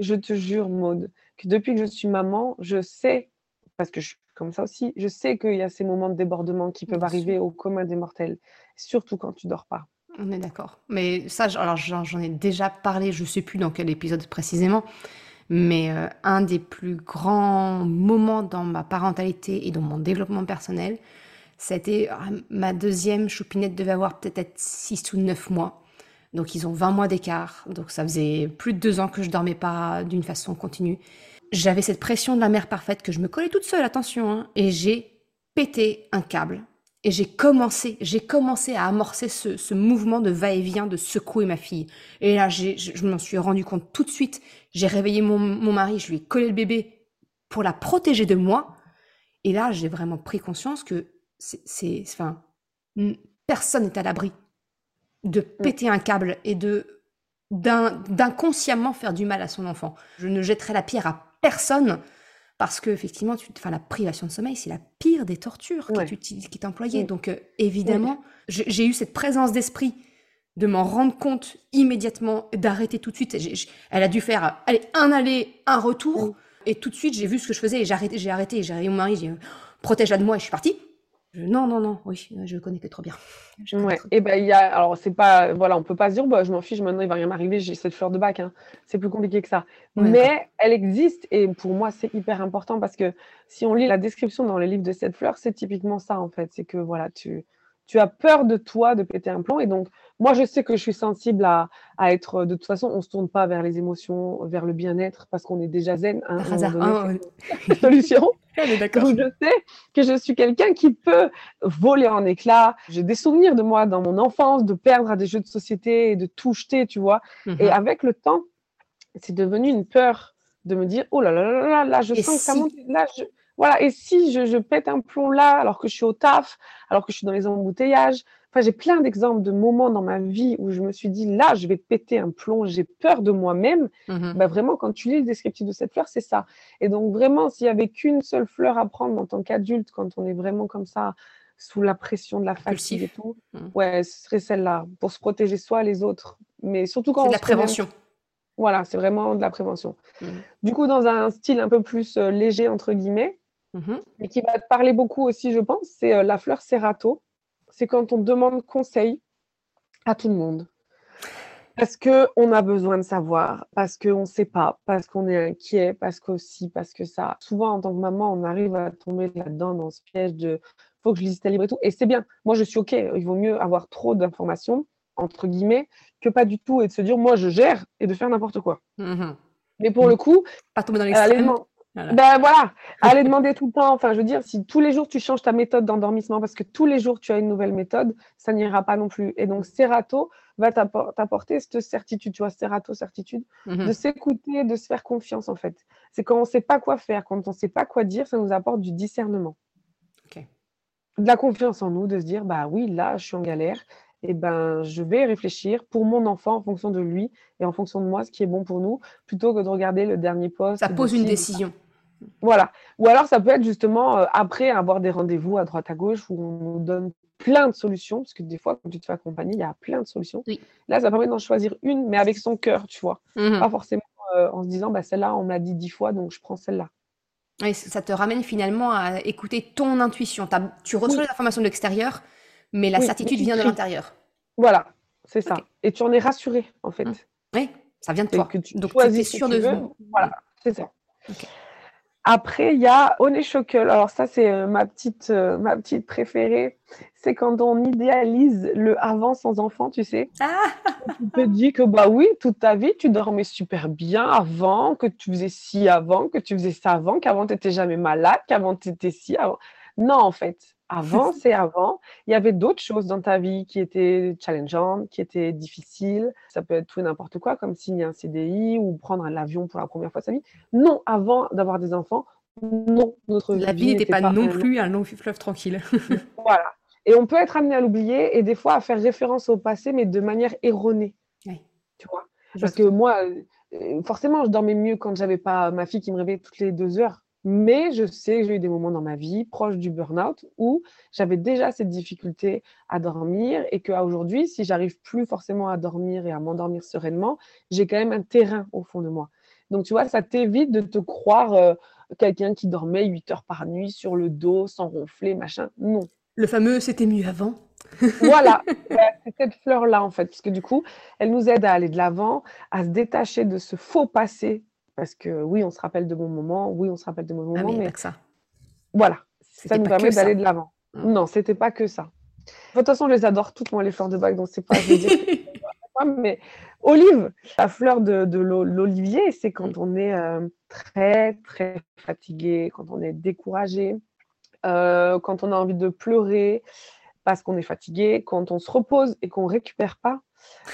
B: Je te jure, Maude, que depuis que je suis maman, je sais, parce que je suis comme ça aussi, je sais qu'il y a ces moments de débordement qui peuvent arriver au commun des mortels surtout quand tu dors pas.
A: On est d'accord. Mais ça, alors j'en ai déjà parlé, je sais plus dans quel épisode précisément, mais euh, un des plus grands moments dans ma parentalité et dans mon développement personnel, c'était ah, ma deuxième choupinette devait avoir peut-être 6 ou 9 mois. Donc ils ont 20 mois d'écart, donc ça faisait plus de deux ans que je dormais pas d'une façon continue. J'avais cette pression de la mère parfaite que je me collais toute seule, attention, hein, et j'ai pété un câble et j'ai commencé, j'ai commencé à amorcer ce, mouvement de va-et-vient, de secouer ma fille. Et là, je, je m'en suis rendu compte tout de suite. J'ai réveillé mon, mari, je lui ai collé le bébé pour la protéger de moi. Et là, j'ai vraiment pris conscience que c'est, enfin, personne n'est à l'abri de mm. péter un câble et de d'inconsciemment faire du mal à son enfant. Je ne jetterai la pierre à personne parce que effectivement, tu, la privation de sommeil, c'est la pire des tortures qui, qui est employée. Donc euh, évidemment, j'ai eu cette présence d'esprit de m'en rendre compte immédiatement, d'arrêter tout de suite. elle a dû faire allez, un aller, un retour. Et tout de suite, j'ai vu ce que je faisais et j'ai arrêté. J'ai arrêté. J'ai mon mari, j'ai protège-la de moi et je suis partie. Non, non, non, oui, je le connais que trop bien.
B: Ouais. Et ben il y a, alors c'est pas, voilà, on peut pas se dire, bah, je m'en fiche, maintenant il va rien m'arriver, j'ai cette fleur de bac. Hein. C'est plus compliqué que ça. Mais elle existe et pour moi c'est hyper important parce que si on lit la description dans les livres de cette fleur, c'est typiquement ça en fait, c'est que voilà, tu, tu as peur de toi de péter un plomb. Et donc, moi, je sais que je suis sensible à, être. De toute façon, on ne se tourne pas vers les émotions, vers le bien-être, parce qu'on est déjà zen. Hein,
A: un
B: solution. *laughs* donc, je sais que je suis quelqu'un qui peut voler en éclats. J'ai des souvenirs de moi dans mon enfance, de perdre à des jeux de société et de tout jeter, tu vois. Et mhm. avec le temps, c'est devenu une peur de me dire oh là là là là, là je sens que ça monte. Là, je voilà, et si je, pète un plomb là, alors que je suis au taf, alors que je suis dans les embouteillages, enfin, j'ai plein d'exemples de moments dans ma vie où je me suis dit, là, je vais péter un plomb, j'ai peur de moi-même. Bah, vraiment, quand tu lis le descriptif de cette fleur, c'est ça. Et donc, vraiment, s'il y avait qu'une seule fleur à prendre en tant qu'adulte, quand on est vraiment comme ça, sous la pression de la fatigue et tout, mmh. ouais, ce serait celle-là, pour se protéger soi, les autres. Mais surtout quand
A: c'est la prévention.
B: Voilà, c'est vraiment de la prévention. Mmh. Du coup, dans un style un peu plus euh, léger, entre guillemets, Mhm. Et qui va te parler beaucoup aussi, je pense, c'est euh, la fleur Serato. C'est quand on demande conseil à tout le monde. Parce qu'on a besoin de savoir, parce qu'on ne sait pas, parce qu'on est inquiet, parce qu'aussi, parce que ça. Souvent, en tant que maman, on arrive à tomber là-dedans, dans ce piège de faut que je lise ta livre et tout. Et c'est bien. Moi, je suis OK. Il vaut mieux avoir trop d'informations, entre guillemets, que pas du tout et de se dire moi, je gère et de faire n'importe quoi. Mhm. Mais pour le coup,
A: pas tomber dans l'extrême.
B: Ben voilà, *laughs* allez demander tout le temps. Enfin, je veux dire, si tous les jours tu changes ta méthode d'endormissement parce que tous les jours tu as une nouvelle méthode, ça n'ira pas non plus. Et donc, Serato va t'apporter cette certitude, tu vois, Serato, certitude, mhm. de s'écouter, de se faire confiance en fait. C'est quand on ne sait pas quoi faire, quand on ne sait pas quoi dire, ça nous apporte du discernement. De la confiance en nous, de se dire, bah oui, là, je suis en galère. Et eh ben, je vais réfléchir pour mon enfant en fonction de lui et en fonction de moi, ce qui est bon pour nous, plutôt que de regarder le dernier poste.
A: Ça pose une décision.
B: Voilà. Ou alors, ça peut être justement euh, après avoir des rendez-vous à droite à gauche où on nous donne plein de solutions, parce que des fois, quand tu te fais accompagner, il y a plein de solutions. Là, ça permet d'en choisir une, mais avec son cœur, tu vois. Mmh Pas forcément euh, en se disant, bah, celle-là, on m'a dit dix fois, donc je prends celle-là.
A: ça te ramène finalement à écouter ton intuition. Tu reçois les informations de l'extérieur, mais la certitude vient de l'intérieur.
B: Voilà, c'est ça. Et tu en es rassuré, en fait. Mmh.
A: Oui, ça vient de toi. donc, tu es sûr de...
B: Voilà, c'est ça. Après, il y a Honeysuckle. Alors ça, c'est euh, ma petite, euh, ma petite préférée. C'est quand on idéalise le avant sans enfant, tu sais. Ah tu te dis que bah oui, toute ta vie, tu dormais super bien avant, que tu faisais ci avant, que tu faisais ça avant, qu'avant tu n'étais jamais malade, qu'avant tu étais ci avant. Non, en fait, avant, c'est avant. Il y avait d'autres choses dans ta vie qui étaient challengeantes, qui étaient difficiles. Ça peut être tout et n'importe quoi, comme signer un CDI ou prendre un avion pour la première fois de sa vie. Non, avant d'avoir des enfants, non,
A: notre la vie n'était pas, non plus un long fleuve tranquille. *laughs*
B: voilà. Et on peut être amené à l'oublier et des fois à faire référence au passé, mais de manière erronée. Tu vois? Parce que moi, euh, forcément, je dormais mieux quand j'avais pas ma fille qui me réveillait toutes les deux heures. Mais je sais que j'ai eu des moments dans ma vie proches du burn-out où j'avais déjà cette difficulté à dormir et qu'aujourd'hui, si j'arrive plus forcément à dormir et à m'endormir sereinement, j'ai quand même un terrain au fond de moi. Donc, tu vois, ça t'évite de te croire euh, quelqu'un qui dormait 8 heures par nuit sur le dos, sans ronfler, machin. Non.
A: Le fameux c'était mieux avant.
B: voilà, *laughs* c'est cette fleur-là en fait, parce que du coup, elle nous aide à aller de l'avant, à se détacher de ce faux passé parce que oui, on se rappelle de bons moments, oui, on se rappelle de bons ah moments, mais
A: ça.
B: Voilà, ça nous permet d'aller de l'avant. Non, Non, c'était pas que ça. De toute façon, je les adore toutes, moi, les fleurs de bague, donc c'est pas, je dire, *laughs* mais olive, la fleur de, de l'olivier, c'est quand on est euh, très, très fatigué, quand on est découragé, euh, quand on a envie de pleurer, parce qu'on est fatigué, quand on se repose et qu'on récupère pas,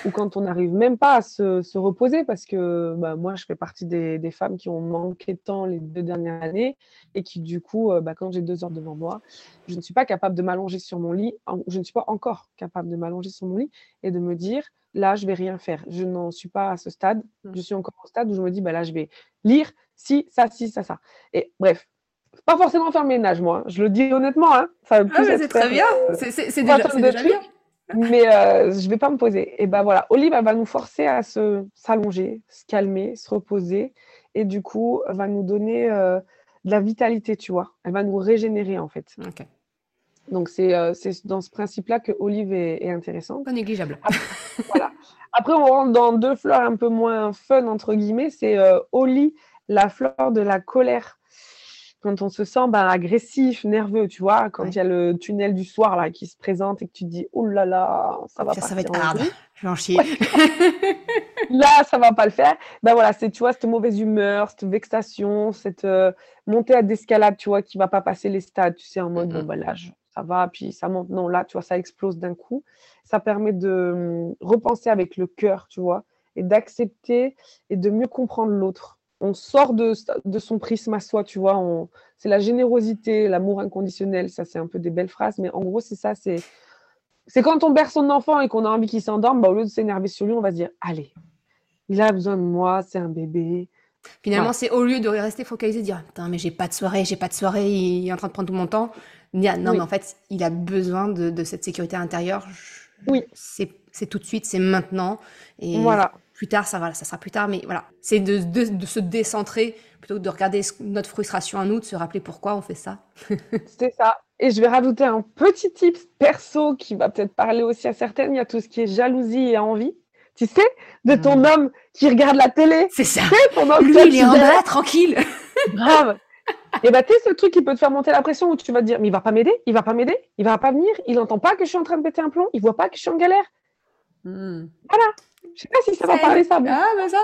B: ou quand on n'arrive même pas à se, reposer, parce que bah, moi, je fais partie des, femmes qui ont manqué de temps les deux dernières années et qui, du coup, euh, bah, quand j'ai deux heures devant moi, je ne suis pas capable de m'allonger sur mon lit, je ne suis pas encore capable de m'allonger sur mon lit et de me dire, là, je vais rien faire. Je n'en suis pas à ce stade. Mmh. Je suis encore au stade où je me dis, bah, là, je vais lire, si, ça, si, ça, ça. Et bref, pas forcément faire le ménage, moi. Je le dis honnêtement. Hein.
A: ah, c'est très bien. Euh, c'est déjà, déjà bien
B: mais euh, je ne vais pas me poser. Et ben voilà, Olive, elle va nous forcer à se s'allonger, se calmer, se reposer, et du coup, elle va nous donner euh, de la vitalité, tu vois. Elle va nous régénérer en fait. Donc euh, c'est dans ce principe-là que Olive est, est intéressante.
A: Pas négligeable.
B: Après, voilà. Après, on rentre dans deux fleurs un peu moins fun entre guillemets. C'est Oli, la fleur de la colère quand on se sent ben, agressif, nerveux, tu vois, quand il y a le tunnel du soir là qui se présente et que tu te dis oh là là, ça va pas.
A: Ça va être hard. Je vais en chier. *laughs*
B: là, ça va pas le faire. Ben voilà, c'est tu vois cette mauvaise humeur, cette vexation, cette euh, montée à d'escalade, tu vois, qui va pas passer les stades, tu sais, en mode bon ben là, ça va, puis ça monte. Non, là, tu vois, ça explose d'un coup. Ça permet de hum, repenser avec le cœur, tu vois, et d'accepter et de mieux comprendre l'autre on sort de, son prisme à soi, tu vois. C'est la générosité, l'amour inconditionnel, ça c'est un peu des belles phrases, mais en gros c'est ça, c'est c'est quand on berce son enfant et qu'on a envie qu'il s'endorme, bah, au lieu de s'énerver sur lui, on va se dire, allez, il a besoin de moi, c'est un bébé.
A: Finalement, c'est au lieu de rester focalisé, dire, putain, mais j'ai pas de soirée, j'ai pas de soirée, il est en train de prendre tout mon temps. non, mais en fait, il a besoin de, cette sécurité intérieure.
B: Oui.
A: C'est tout de suite, c'est maintenant. Et
B: voilà
A: plus tard, ça, va, ça sera plus tard, mais voilà. C'est de, de, se décentrer plutôt que de regarder notre frustration à nous, de se rappeler pourquoi on fait ça. *laughs*
B: c'est ça. Et je vais rajouter un petit tip perso qui va peut-être parler aussi à certaines. Il y a tout ce qui est jalousie et envie. Tu sais, de ton hmm. homme qui regarde la télé.
A: C'est ça. Lui, il est en bas, tranquille. *laughs*
B: Grave. Et bah, tu sais, ce truc qui peut te faire monter la pression où tu vas te dire, mais il va pas m'aider, il va pas m'aider, il va pas venir, il n'entend pas que je suis en train de péter un plomb, il voit pas que je suis en galère. Hmm. Voilà. Je sais pas si ça va parler ça.
A: Ah, bah ça.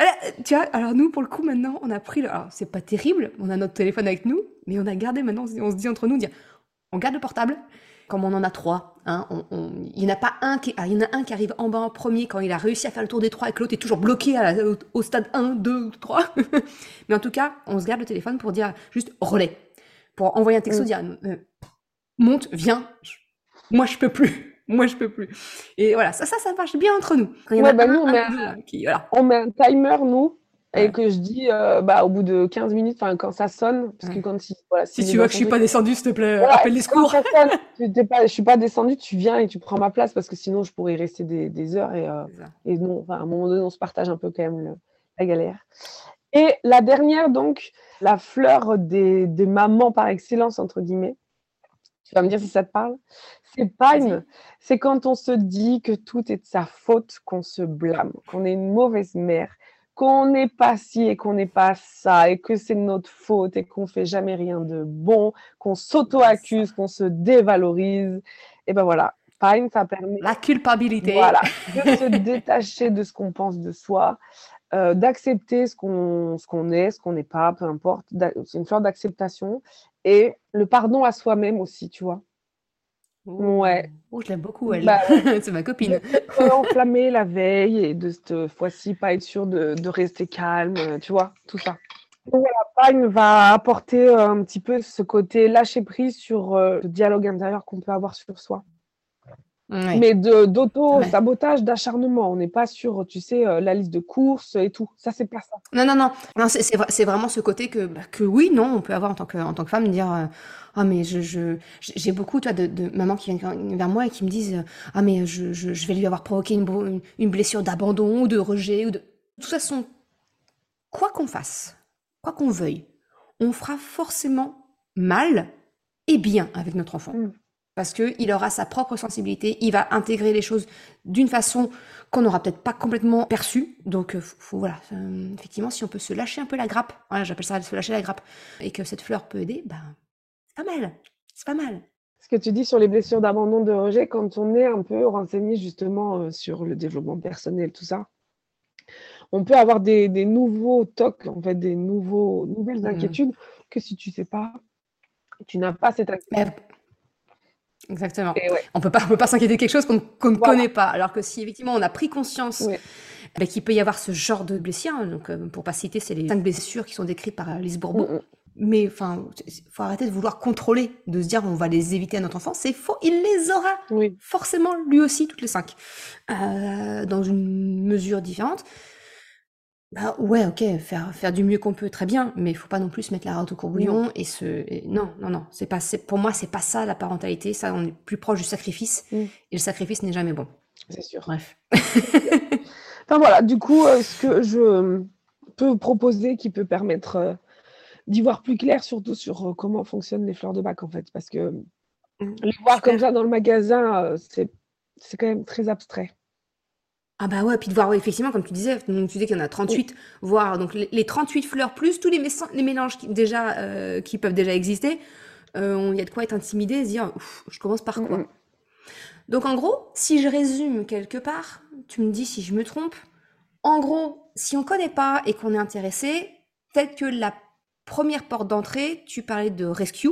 A: Euh, tu vois, alors nous, pour le coup, maintenant, on a pris. Le... Alors, c'est pas terrible, on a notre téléphone avec nous, mais on a gardé maintenant, on se dit entre nous, on garde le portable. Comme on en a trois, hein, il n'y en a pas un qui, ah, il y en a un qui arrive en bas en premier quand il a réussi à faire le tour des trois et que l'autre est toujours bloqué au, stade 1, 2, 3. mais en tout cas, on se garde le téléphone pour dire juste relais, pour envoyer un texto, mm. dire euh, monte, viens, moi je peux plus *laughs* moi je peux plus. Et voilà, ça, ça, ça marche bien entre nous.
B: ouais, bah nous, on, met un, on met un timer, nous, et que je dis euh, bah, au bout de 15 minutes, quand ça sonne, parce que quand
A: si, voilà, si, tu vois que je suis pas descendue, s'il te plaît, appelle les secours.
B: Sonne, pas, je suis pas descendue, tu viens et tu prends ma place parce que sinon je pourrais y rester des, des heures et, euh, et non, à un moment donné, on se partage un peu quand même la galère. Et la dernière, donc, la fleur des, des mamans par excellence, entre guillemets. Tu vas me dire si ça te parle. C'est. C'est quand on se dit que tout est de sa faute, qu'on se blâme, qu'on est une mauvaise mère, qu'on n'est pas ci et qu'on n'est pas ça, et que c'est notre faute et qu'on fait jamais rien de bon, qu'on s'auto-accuse, qu'on se dévalorise. Et ben voilà, Pine, ça permet.
A: La culpabilité.
B: Voilà, de se *laughs* détacher de ce qu'on pense de soi, euh, d'accepter ce qu'on ce qu'on est, ce qu'on n'est pas, peu importe. C'est une sorte d'acceptation. Et le pardon à soi-même aussi, tu vois. Ouais.
A: Oh, je l'aime beaucoup, elle. Bah, *laughs* c'est ma copine.
B: enflammer la veille et de cette fois-ci pas être sûr de, de, rester calme, tu vois, tout ça. Donc voilà, Pagne va apporter un petit peu ce côté lâcher prise sur euh, le dialogue intérieur qu'on peut avoir sur soi. Mais d'auto-sabotage, d'acharnement. On n'est pas sur, tu sais, euh, la liste de courses et tout. Ça, c'est pas ça.
A: Non, non, non. non c'est vraiment ce côté que, bah, que oui, non, on peut avoir en tant que, en tant que femme, dire euh, Ah, mais je, j'ai beaucoup toi, de, de mamans qui viennent vers moi et qui me disent Ah, mais je, je, je vais lui avoir provoqué une, une blessure d'abandon ou de rejet. ou De... de toute façon, quoi qu'on fasse, quoi qu'on veuille, on fera forcément mal et bien avec notre enfant. Mm parce qu'il aura sa propre sensibilité, il va intégrer les choses d'une façon qu'on n'aura peut-être pas complètement perçue. Donc, euh, voilà, euh, effectivement, si on peut se lâcher un peu la grappe, voilà, j'appelle ça se lâcher la grappe, et que cette fleur peut aider, ben, c'est pas mal, c'est pas mal.
B: Ce que tu dis sur les blessures d'abandon, de rejet, quand on est un peu renseigné justement euh, sur le développement personnel, tout ça, on peut avoir des, nouveaux tocs, en fait, des nouveaux, nouvelles mmh. inquiétudes que si tu sais pas, tu n'as pas cette
A: Exactement. On peut pas, peut pas s'inquiéter de quelque chose qu'on ne connaît pas. Alors que si effectivement on a pris conscience bah, qu'il peut y avoir ce genre de blessures, hein, donc euh, pour pas citer, c'est les cinq blessures qui sont décrites par Lise Bourbon. Mais enfin, faut arrêter de vouloir contrôler, de se dire on va les éviter à notre enfant. C'est faux, il les aura forcément lui aussi toutes les cinq, euh, dans une mesure différente. Bah ouais, ok, faire, faire du mieux qu'on peut, très bien, mais il faut pas non plus se mettre la route au courbouillon et se. non, non, non, c'est pas, pour moi, c'est pas ça la parentalité. Ça, on est plus proche du sacrifice mm. et le sacrifice n'est jamais bon.
B: C'est sûr.
A: Bref. *laughs*
B: enfin voilà, du coup, euh, ce que je peux proposer qui peut permettre euh, d'y voir plus clair, surtout sur euh, comment fonctionnent les fleurs de bac en fait, parce que mm. les voir comme ça dans le magasin, c'est quand même très abstrait.
A: Ah bah ouais, puis de voir, effectivement, comme tu disais, donc tu disais qu'il y en a 38, voire donc les, 38 fleurs plus tous les, les mélanges qui, déjà, euh, qui peuvent déjà exister, euh, il y a de quoi être intimidé et se dire, je commence par quoi? Donc en gros, si je résume quelque part, tu me dis si je me trompe, en gros, si on connaît pas et qu'on est intéressé, peut-être que la première porte d'entrée, tu parlais de rescue,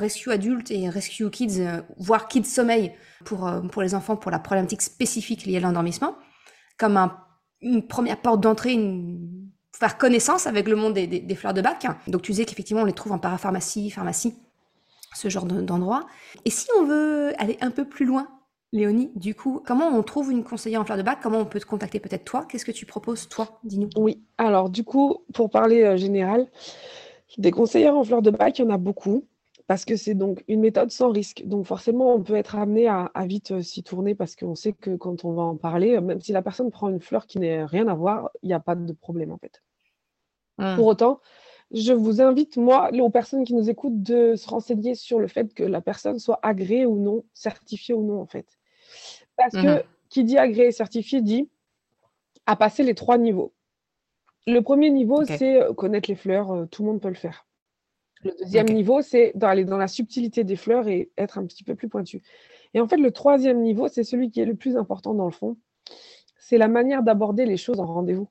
A: rescue adulte et rescue kids, euh, voire kids sommeil pour, pour les enfants pour la problématique spécifique liée à l'endormissement comme une première porte d'entrée, faire connaissance avec le monde des, fleurs de bac. Donc tu disais qu'effectivement on les trouve en parapharmacie, pharmacie, ce genre d'endroit. Et si on veut aller un peu plus loin, Léonie, du coup, comment on trouve une conseillère en fleurs de bac? Comment on peut te contacter peut-être toi? Qu'est-ce que tu proposes toi? Dis-nous.
B: Oui, alors du coup, pour parler euh, général, des conseillères en fleurs de bac, il y en a beaucoup parce que c'est donc une méthode sans risque. Donc forcément, on peut être amené à, vite euh, s'y tourner parce qu'on sait que quand on va en parler, euh, même si la personne prend une fleur qui n'a rien à voir, il n'y a pas de problème en fait. Mmh. Pour autant, je vous invite, moi, aux personnes qui nous écoutent, de se renseigner sur le fait que la personne soit agréée ou non, certifiée ou non en fait. Parce que mmh. qui dit agréé, certifié dit à passer les trois niveaux. Le premier niveau, c'est euh, connaître les fleurs, tout le monde peut le faire. Le deuxième niveau, c'est d'aller dans la subtilité des fleurs et être un petit peu plus pointu. Et en fait, le troisième niveau, c'est celui qui est le plus important dans le fond. C'est la manière d'aborder les choses en rendez-vous.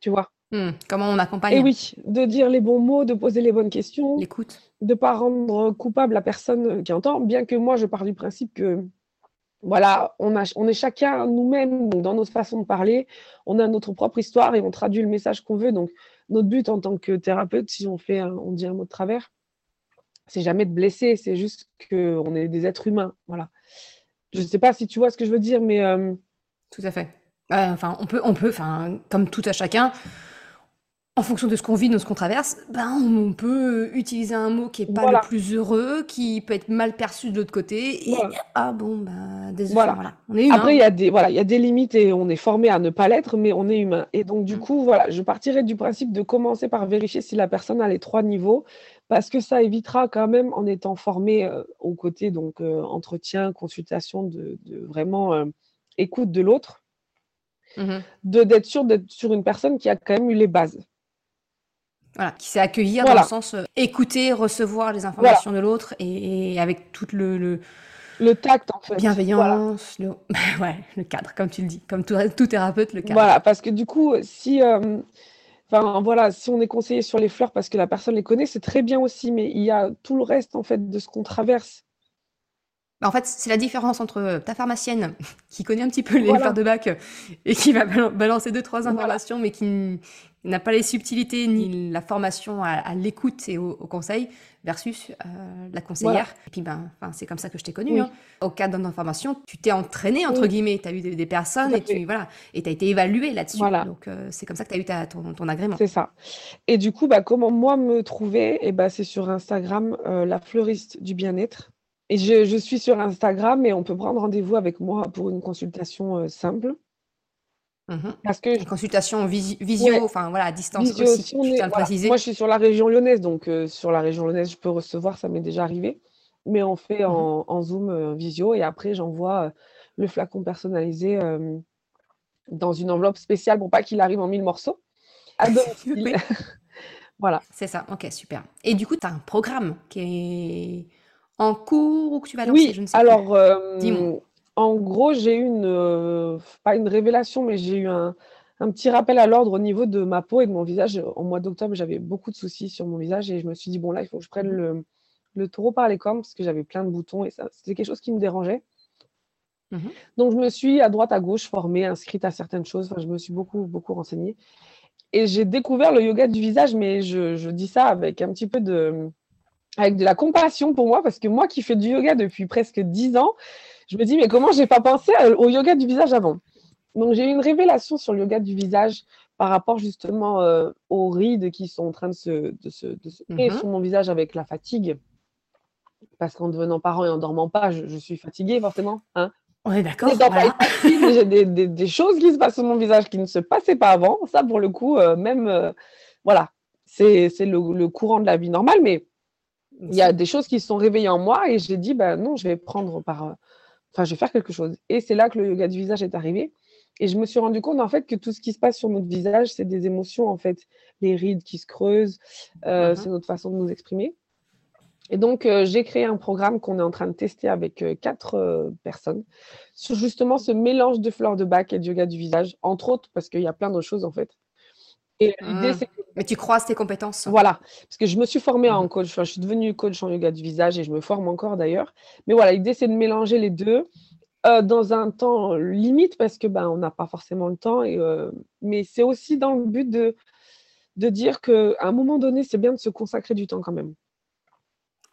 B: Tu vois?
A: Hmm, Comment on accompagne?
B: Et oui, de dire les bons mots, de poser les bonnes questions.
A: L'écoute.
B: De ne pas rendre coupable la personne qui entend, bien que moi, je pars du principe que voilà, on, est chacun nous-mêmes dans notre façon de parler, on a notre propre histoire et on traduit le message qu'on veut. Donc, notre but en tant que thérapeute, si on fait, on dit un mot de travers, c'est jamais de blesser, c'est juste qu'on est des êtres humains. Voilà. Je ne sais pas si tu vois ce que je veux dire, mais. Euh,
A: tout à fait. enfin, on peut, on peut, comme tout à chacun, en fonction de ce qu'on vit, de ce qu'on traverse, ben, on peut utiliser un mot qui est pas le plus heureux, qui peut être mal perçu de l'autre côté. Et ah bon, ben, désolé. Voilà.
B: On est humain. Après, il y a des, voilà, il y a des limites et on est formé à ne pas l'être, mais on est humain. Et donc, du mm. coup, voilà, je partirai du principe de commencer par vérifier si la personne a les trois niveaux, parce que ça évitera quand même, en étant formé euh, au côté, donc, euh, entretien, consultation, de, vraiment euh, écoute de l'autre, mm-hmm. de d'être sûr d'être sur une personne qui a quand même eu les bases.
A: Voilà, qui sait accueillir dans le sens euh, écouter, recevoir les informations de l'autre et, avec tout le, le,
B: le tact en fait.
A: Bienveillance, le... *laughs* ouais, le cadre, comme tu le dis, comme tout, tout thérapeute, le cadre.
B: Voilà, parce que du coup, si, euh, enfin voilà, si on est conseillé sur les fleurs parce que la personne les connaît, c'est très bien aussi, mais il y a tout le reste en fait de ce qu'on traverse.
A: Bah, en fait, c'est la différence entre ta pharmacienne *laughs* qui connaît un petit peu les fleurs de bac et qui va balancer deux trois informations, mais qui, n'a pas les subtilités ni la formation à, l'écoute et au, conseil versus euh, la conseillère. Et puis, ben, c'est comme ça que je t'ai connue. Hein. Au cadre d'une formation, tu t'es entraîné, entre guillemets. Tu as eu des, personnes et tu voilà, et as été évalué là-dessus. Donc, euh, c'est comme ça que tu as eu ta, ton, agrément.
B: C'est ça. Et du coup, bah, comment moi me trouver? Et bah, C'est sur Instagram, euh, la fleuriste du bien-être. Et je, je, suis sur Instagram et on peut prendre rendez-vous avec moi pour une consultation simple.
A: Mhm. Parce que consultation visio, enfin voilà, à distance aussi.
B: Moi, je suis sur la région lyonnaise, donc euh, sur la région lyonnaise, je peux recevoir, ça m'est déjà arrivé. Mais on fait en, mhm. Zoom euh, visio et après, j'envoie euh, le flacon personnalisé dans une enveloppe spéciale pour pas qu'il arrive en mille morceaux. *laughs* *laughs* voilà.
A: C'est ça, ok, super. Et du coup, tu as un programme qui est en cours ou que tu vas lancer,
B: oui, je ne sais alors, dis-moi en gros, j'ai eu une, euh, pas une révélation, mais j'ai eu un, petit rappel à l'ordre au niveau de ma peau et de mon visage. Au mois d'octobre, j'avais beaucoup de soucis sur mon visage et je me suis dit, bon, là, il faut que je prenne le, le taureau par les cornes parce que j'avais plein de boutons et ça, c'était quelque chose qui me dérangeait.
A: Mhm.
B: Donc, je me suis à droite, à gauche formée, inscrite à certaines choses. Enfin, je me suis beaucoup, beaucoup renseignée. Et j'ai découvert le yoga du visage, mais je, je, dis ça avec un petit peu de, avec de la compassion pour moi, parce que moi qui fais du yoga depuis presque dix ans, je me dis, mais comment j'ai pas pensé au yoga du visage avant? Donc, j'ai eu une révélation sur le yoga du visage par rapport justement euh, aux rides qui sont en train de se, de se, de se créer
A: Mhm.
B: sur mon visage avec la fatigue. Parce qu'en devenant parent et en dormant pas, je, je suis fatiguée forcément. Hein
A: On est d'accord. Voilà.
B: J'ai des, des- des choses qui se passent sur mon visage qui ne se passaient pas avant. Ça, pour le coup, euh, même, euh, voilà, c'est le, le courant de la vie normale, mais il y a des choses qui se sont réveillées en moi et j'ai dit, bah non, je vais prendre par. Enfin, je vais faire quelque chose. Et c'est là que le yoga du visage est arrivé. Et je me suis rendu compte, en fait, que tout ce qui se passe sur notre visage, c'est des émotions, en fait. Les rides qui se creusent, euh,
A: Mhm.
B: c'est notre façon de nous exprimer. Et donc, euh, j'ai créé un programme qu'on est en train de tester avec euh, quatre personnes sur justement ce mélange de fleurs de bac et de yoga du visage, entre autres, parce qu'il y a plein d'autres choses, en fait. Et l'idée, c'est
A: Mais tu croises tes compétences.
B: voilà, parce que je me suis formée en coach, enfin, je suis devenue coach en yoga du visage et je me forme encore d'ailleurs. Mais voilà, l'idée c'est de mélanger les deux euh, dans un temps limite parce que ben on n'a pas forcément le temps. Et, euh, mais c'est aussi dans le but de, de dire qu'à un moment donné, c'est bien de se consacrer du temps quand même.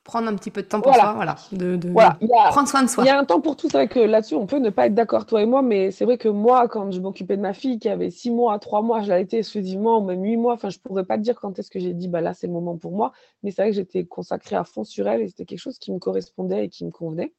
A: Prendre un petit peu de temps pour
B: Voilà.
A: soi, voilà. De, de-
B: Voilà, il y a,
A: Prendre soin de soi.
B: il y a un temps pour tout. C'est vrai que là-dessus, on peut ne pas être d'accord, toi et moi, mais c'est vrai que moi, quand je m'occupais de ma fille qui avait six mois, trois mois, je l'ai été exclusivement, même huit mois, enfin, je pourrais pas te dire quand est-ce que j'ai dit, bah là, c'est le moment pour moi, mais c'est vrai que j'étais consacrée à fond sur elle et c'était quelque chose qui me correspondait et qui me convenait.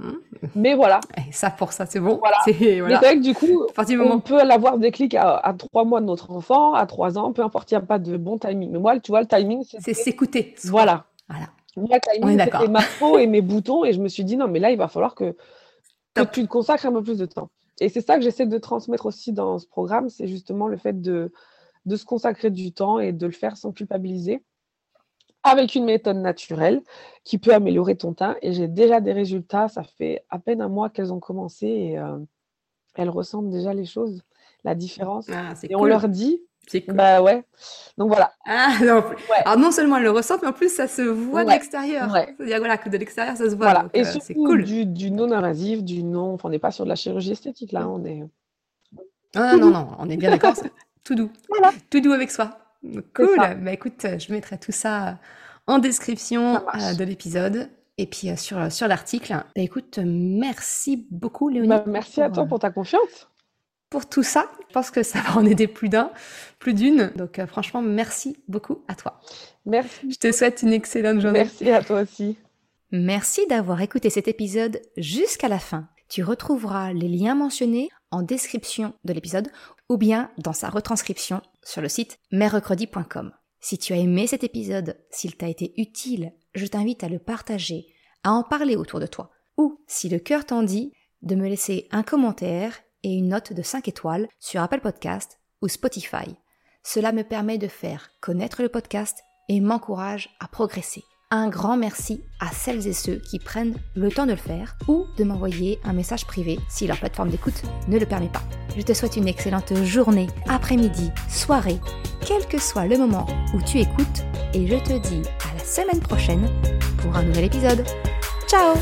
A: Mhm.
B: Mais voilà. *laughs*
A: Et ça, pour ça, c'est bon.
B: Voilà. *laughs*
A: C'est- voilà.
B: c'est vrai que du coup, on peut l'avoir des clics à, à trois mois de notre enfant, à trois ans, peu importe, il n'y a pas de bon timing. Mais moi, tu vois, le timing,
A: C'est
B: c'était.
A: s'écouter.
B: Voilà.
A: Voilà.
B: Moi, timing, c'était ma peau et mes boutons. Et je me suis dit, non, mais là, il va falloir que, que tu te consacres un peu plus de temps. Et c'est ça que j'essaie de transmettre aussi dans ce programme, c'est justement le fait de, de se consacrer du temps et de le faire sans culpabiliser, avec une méthode naturelle qui peut améliorer ton teint. Et j'ai déjà des résultats. Ça fait à peine un mois qu'elles ont commencé et euh, elles ressentent déjà les choses, la différence.
A: Ah,
B: Et on leur dit,
A: C'est cool.
B: bah ouais. Donc voilà.
A: Ah, non.
B: Ouais.
A: Alors non seulement elles le ressentent, mais en plus ça se voit de l'extérieur.
B: Ouais.
A: C'est-à-dire voilà, que de l'extérieur ça se voit.
B: Voilà.
A: donc,
B: Et
A: euh,
B: surtout
A: c'est cool.
B: du, du non-invasif, du non. Enfin, on n'est pas sur de la chirurgie esthétique là. On est.
A: Ah, non, non, non, on est bien d'accord. tout doux.
B: Voilà.
A: Tout doux avec soi. Cool. Bah écoute, euh, je mettrai tout ça en description euh, de l'épisode. Et puis euh, sur, sur l'article. Bah écoute, euh, merci beaucoup Léonie.
B: Bah, merci à toi
A: euh,
B: pour ta confiance.
A: Pour tout ça. Je pense que ça va en aider plus d'un, plus d'une. Donc euh, franchement, merci beaucoup à toi.
B: Merci.
A: Je te souhaite une excellente journée.
B: Merci à toi aussi.
A: Merci d'avoir écouté cet épisode jusqu'à la fin. Tu retrouveras les liens mentionnés en description de l'épisode ou bien dans sa retranscription sur le site merrecredi.com. Si tu as aimé cet épisode, s'il t'a été utile, je t'invite à le partager, à en parler autour de toi, ou, si le cœur t'en dit, de me laisser un commentaire et une note de 5 étoiles sur Apple Podcast ou Spotify. Cela me permet de faire connaître le podcast et m'encourage à progresser. Un grand merci à celles et ceux qui prennent le temps de le faire ou de m'envoyer un message privé si leur plateforme d'écoute ne le permet pas. Je te souhaite une excellente journée, après-midi, soirée, quel que soit le moment où tu écoutes et je te dis à la semaine prochaine pour un nouvel épisode. Ciao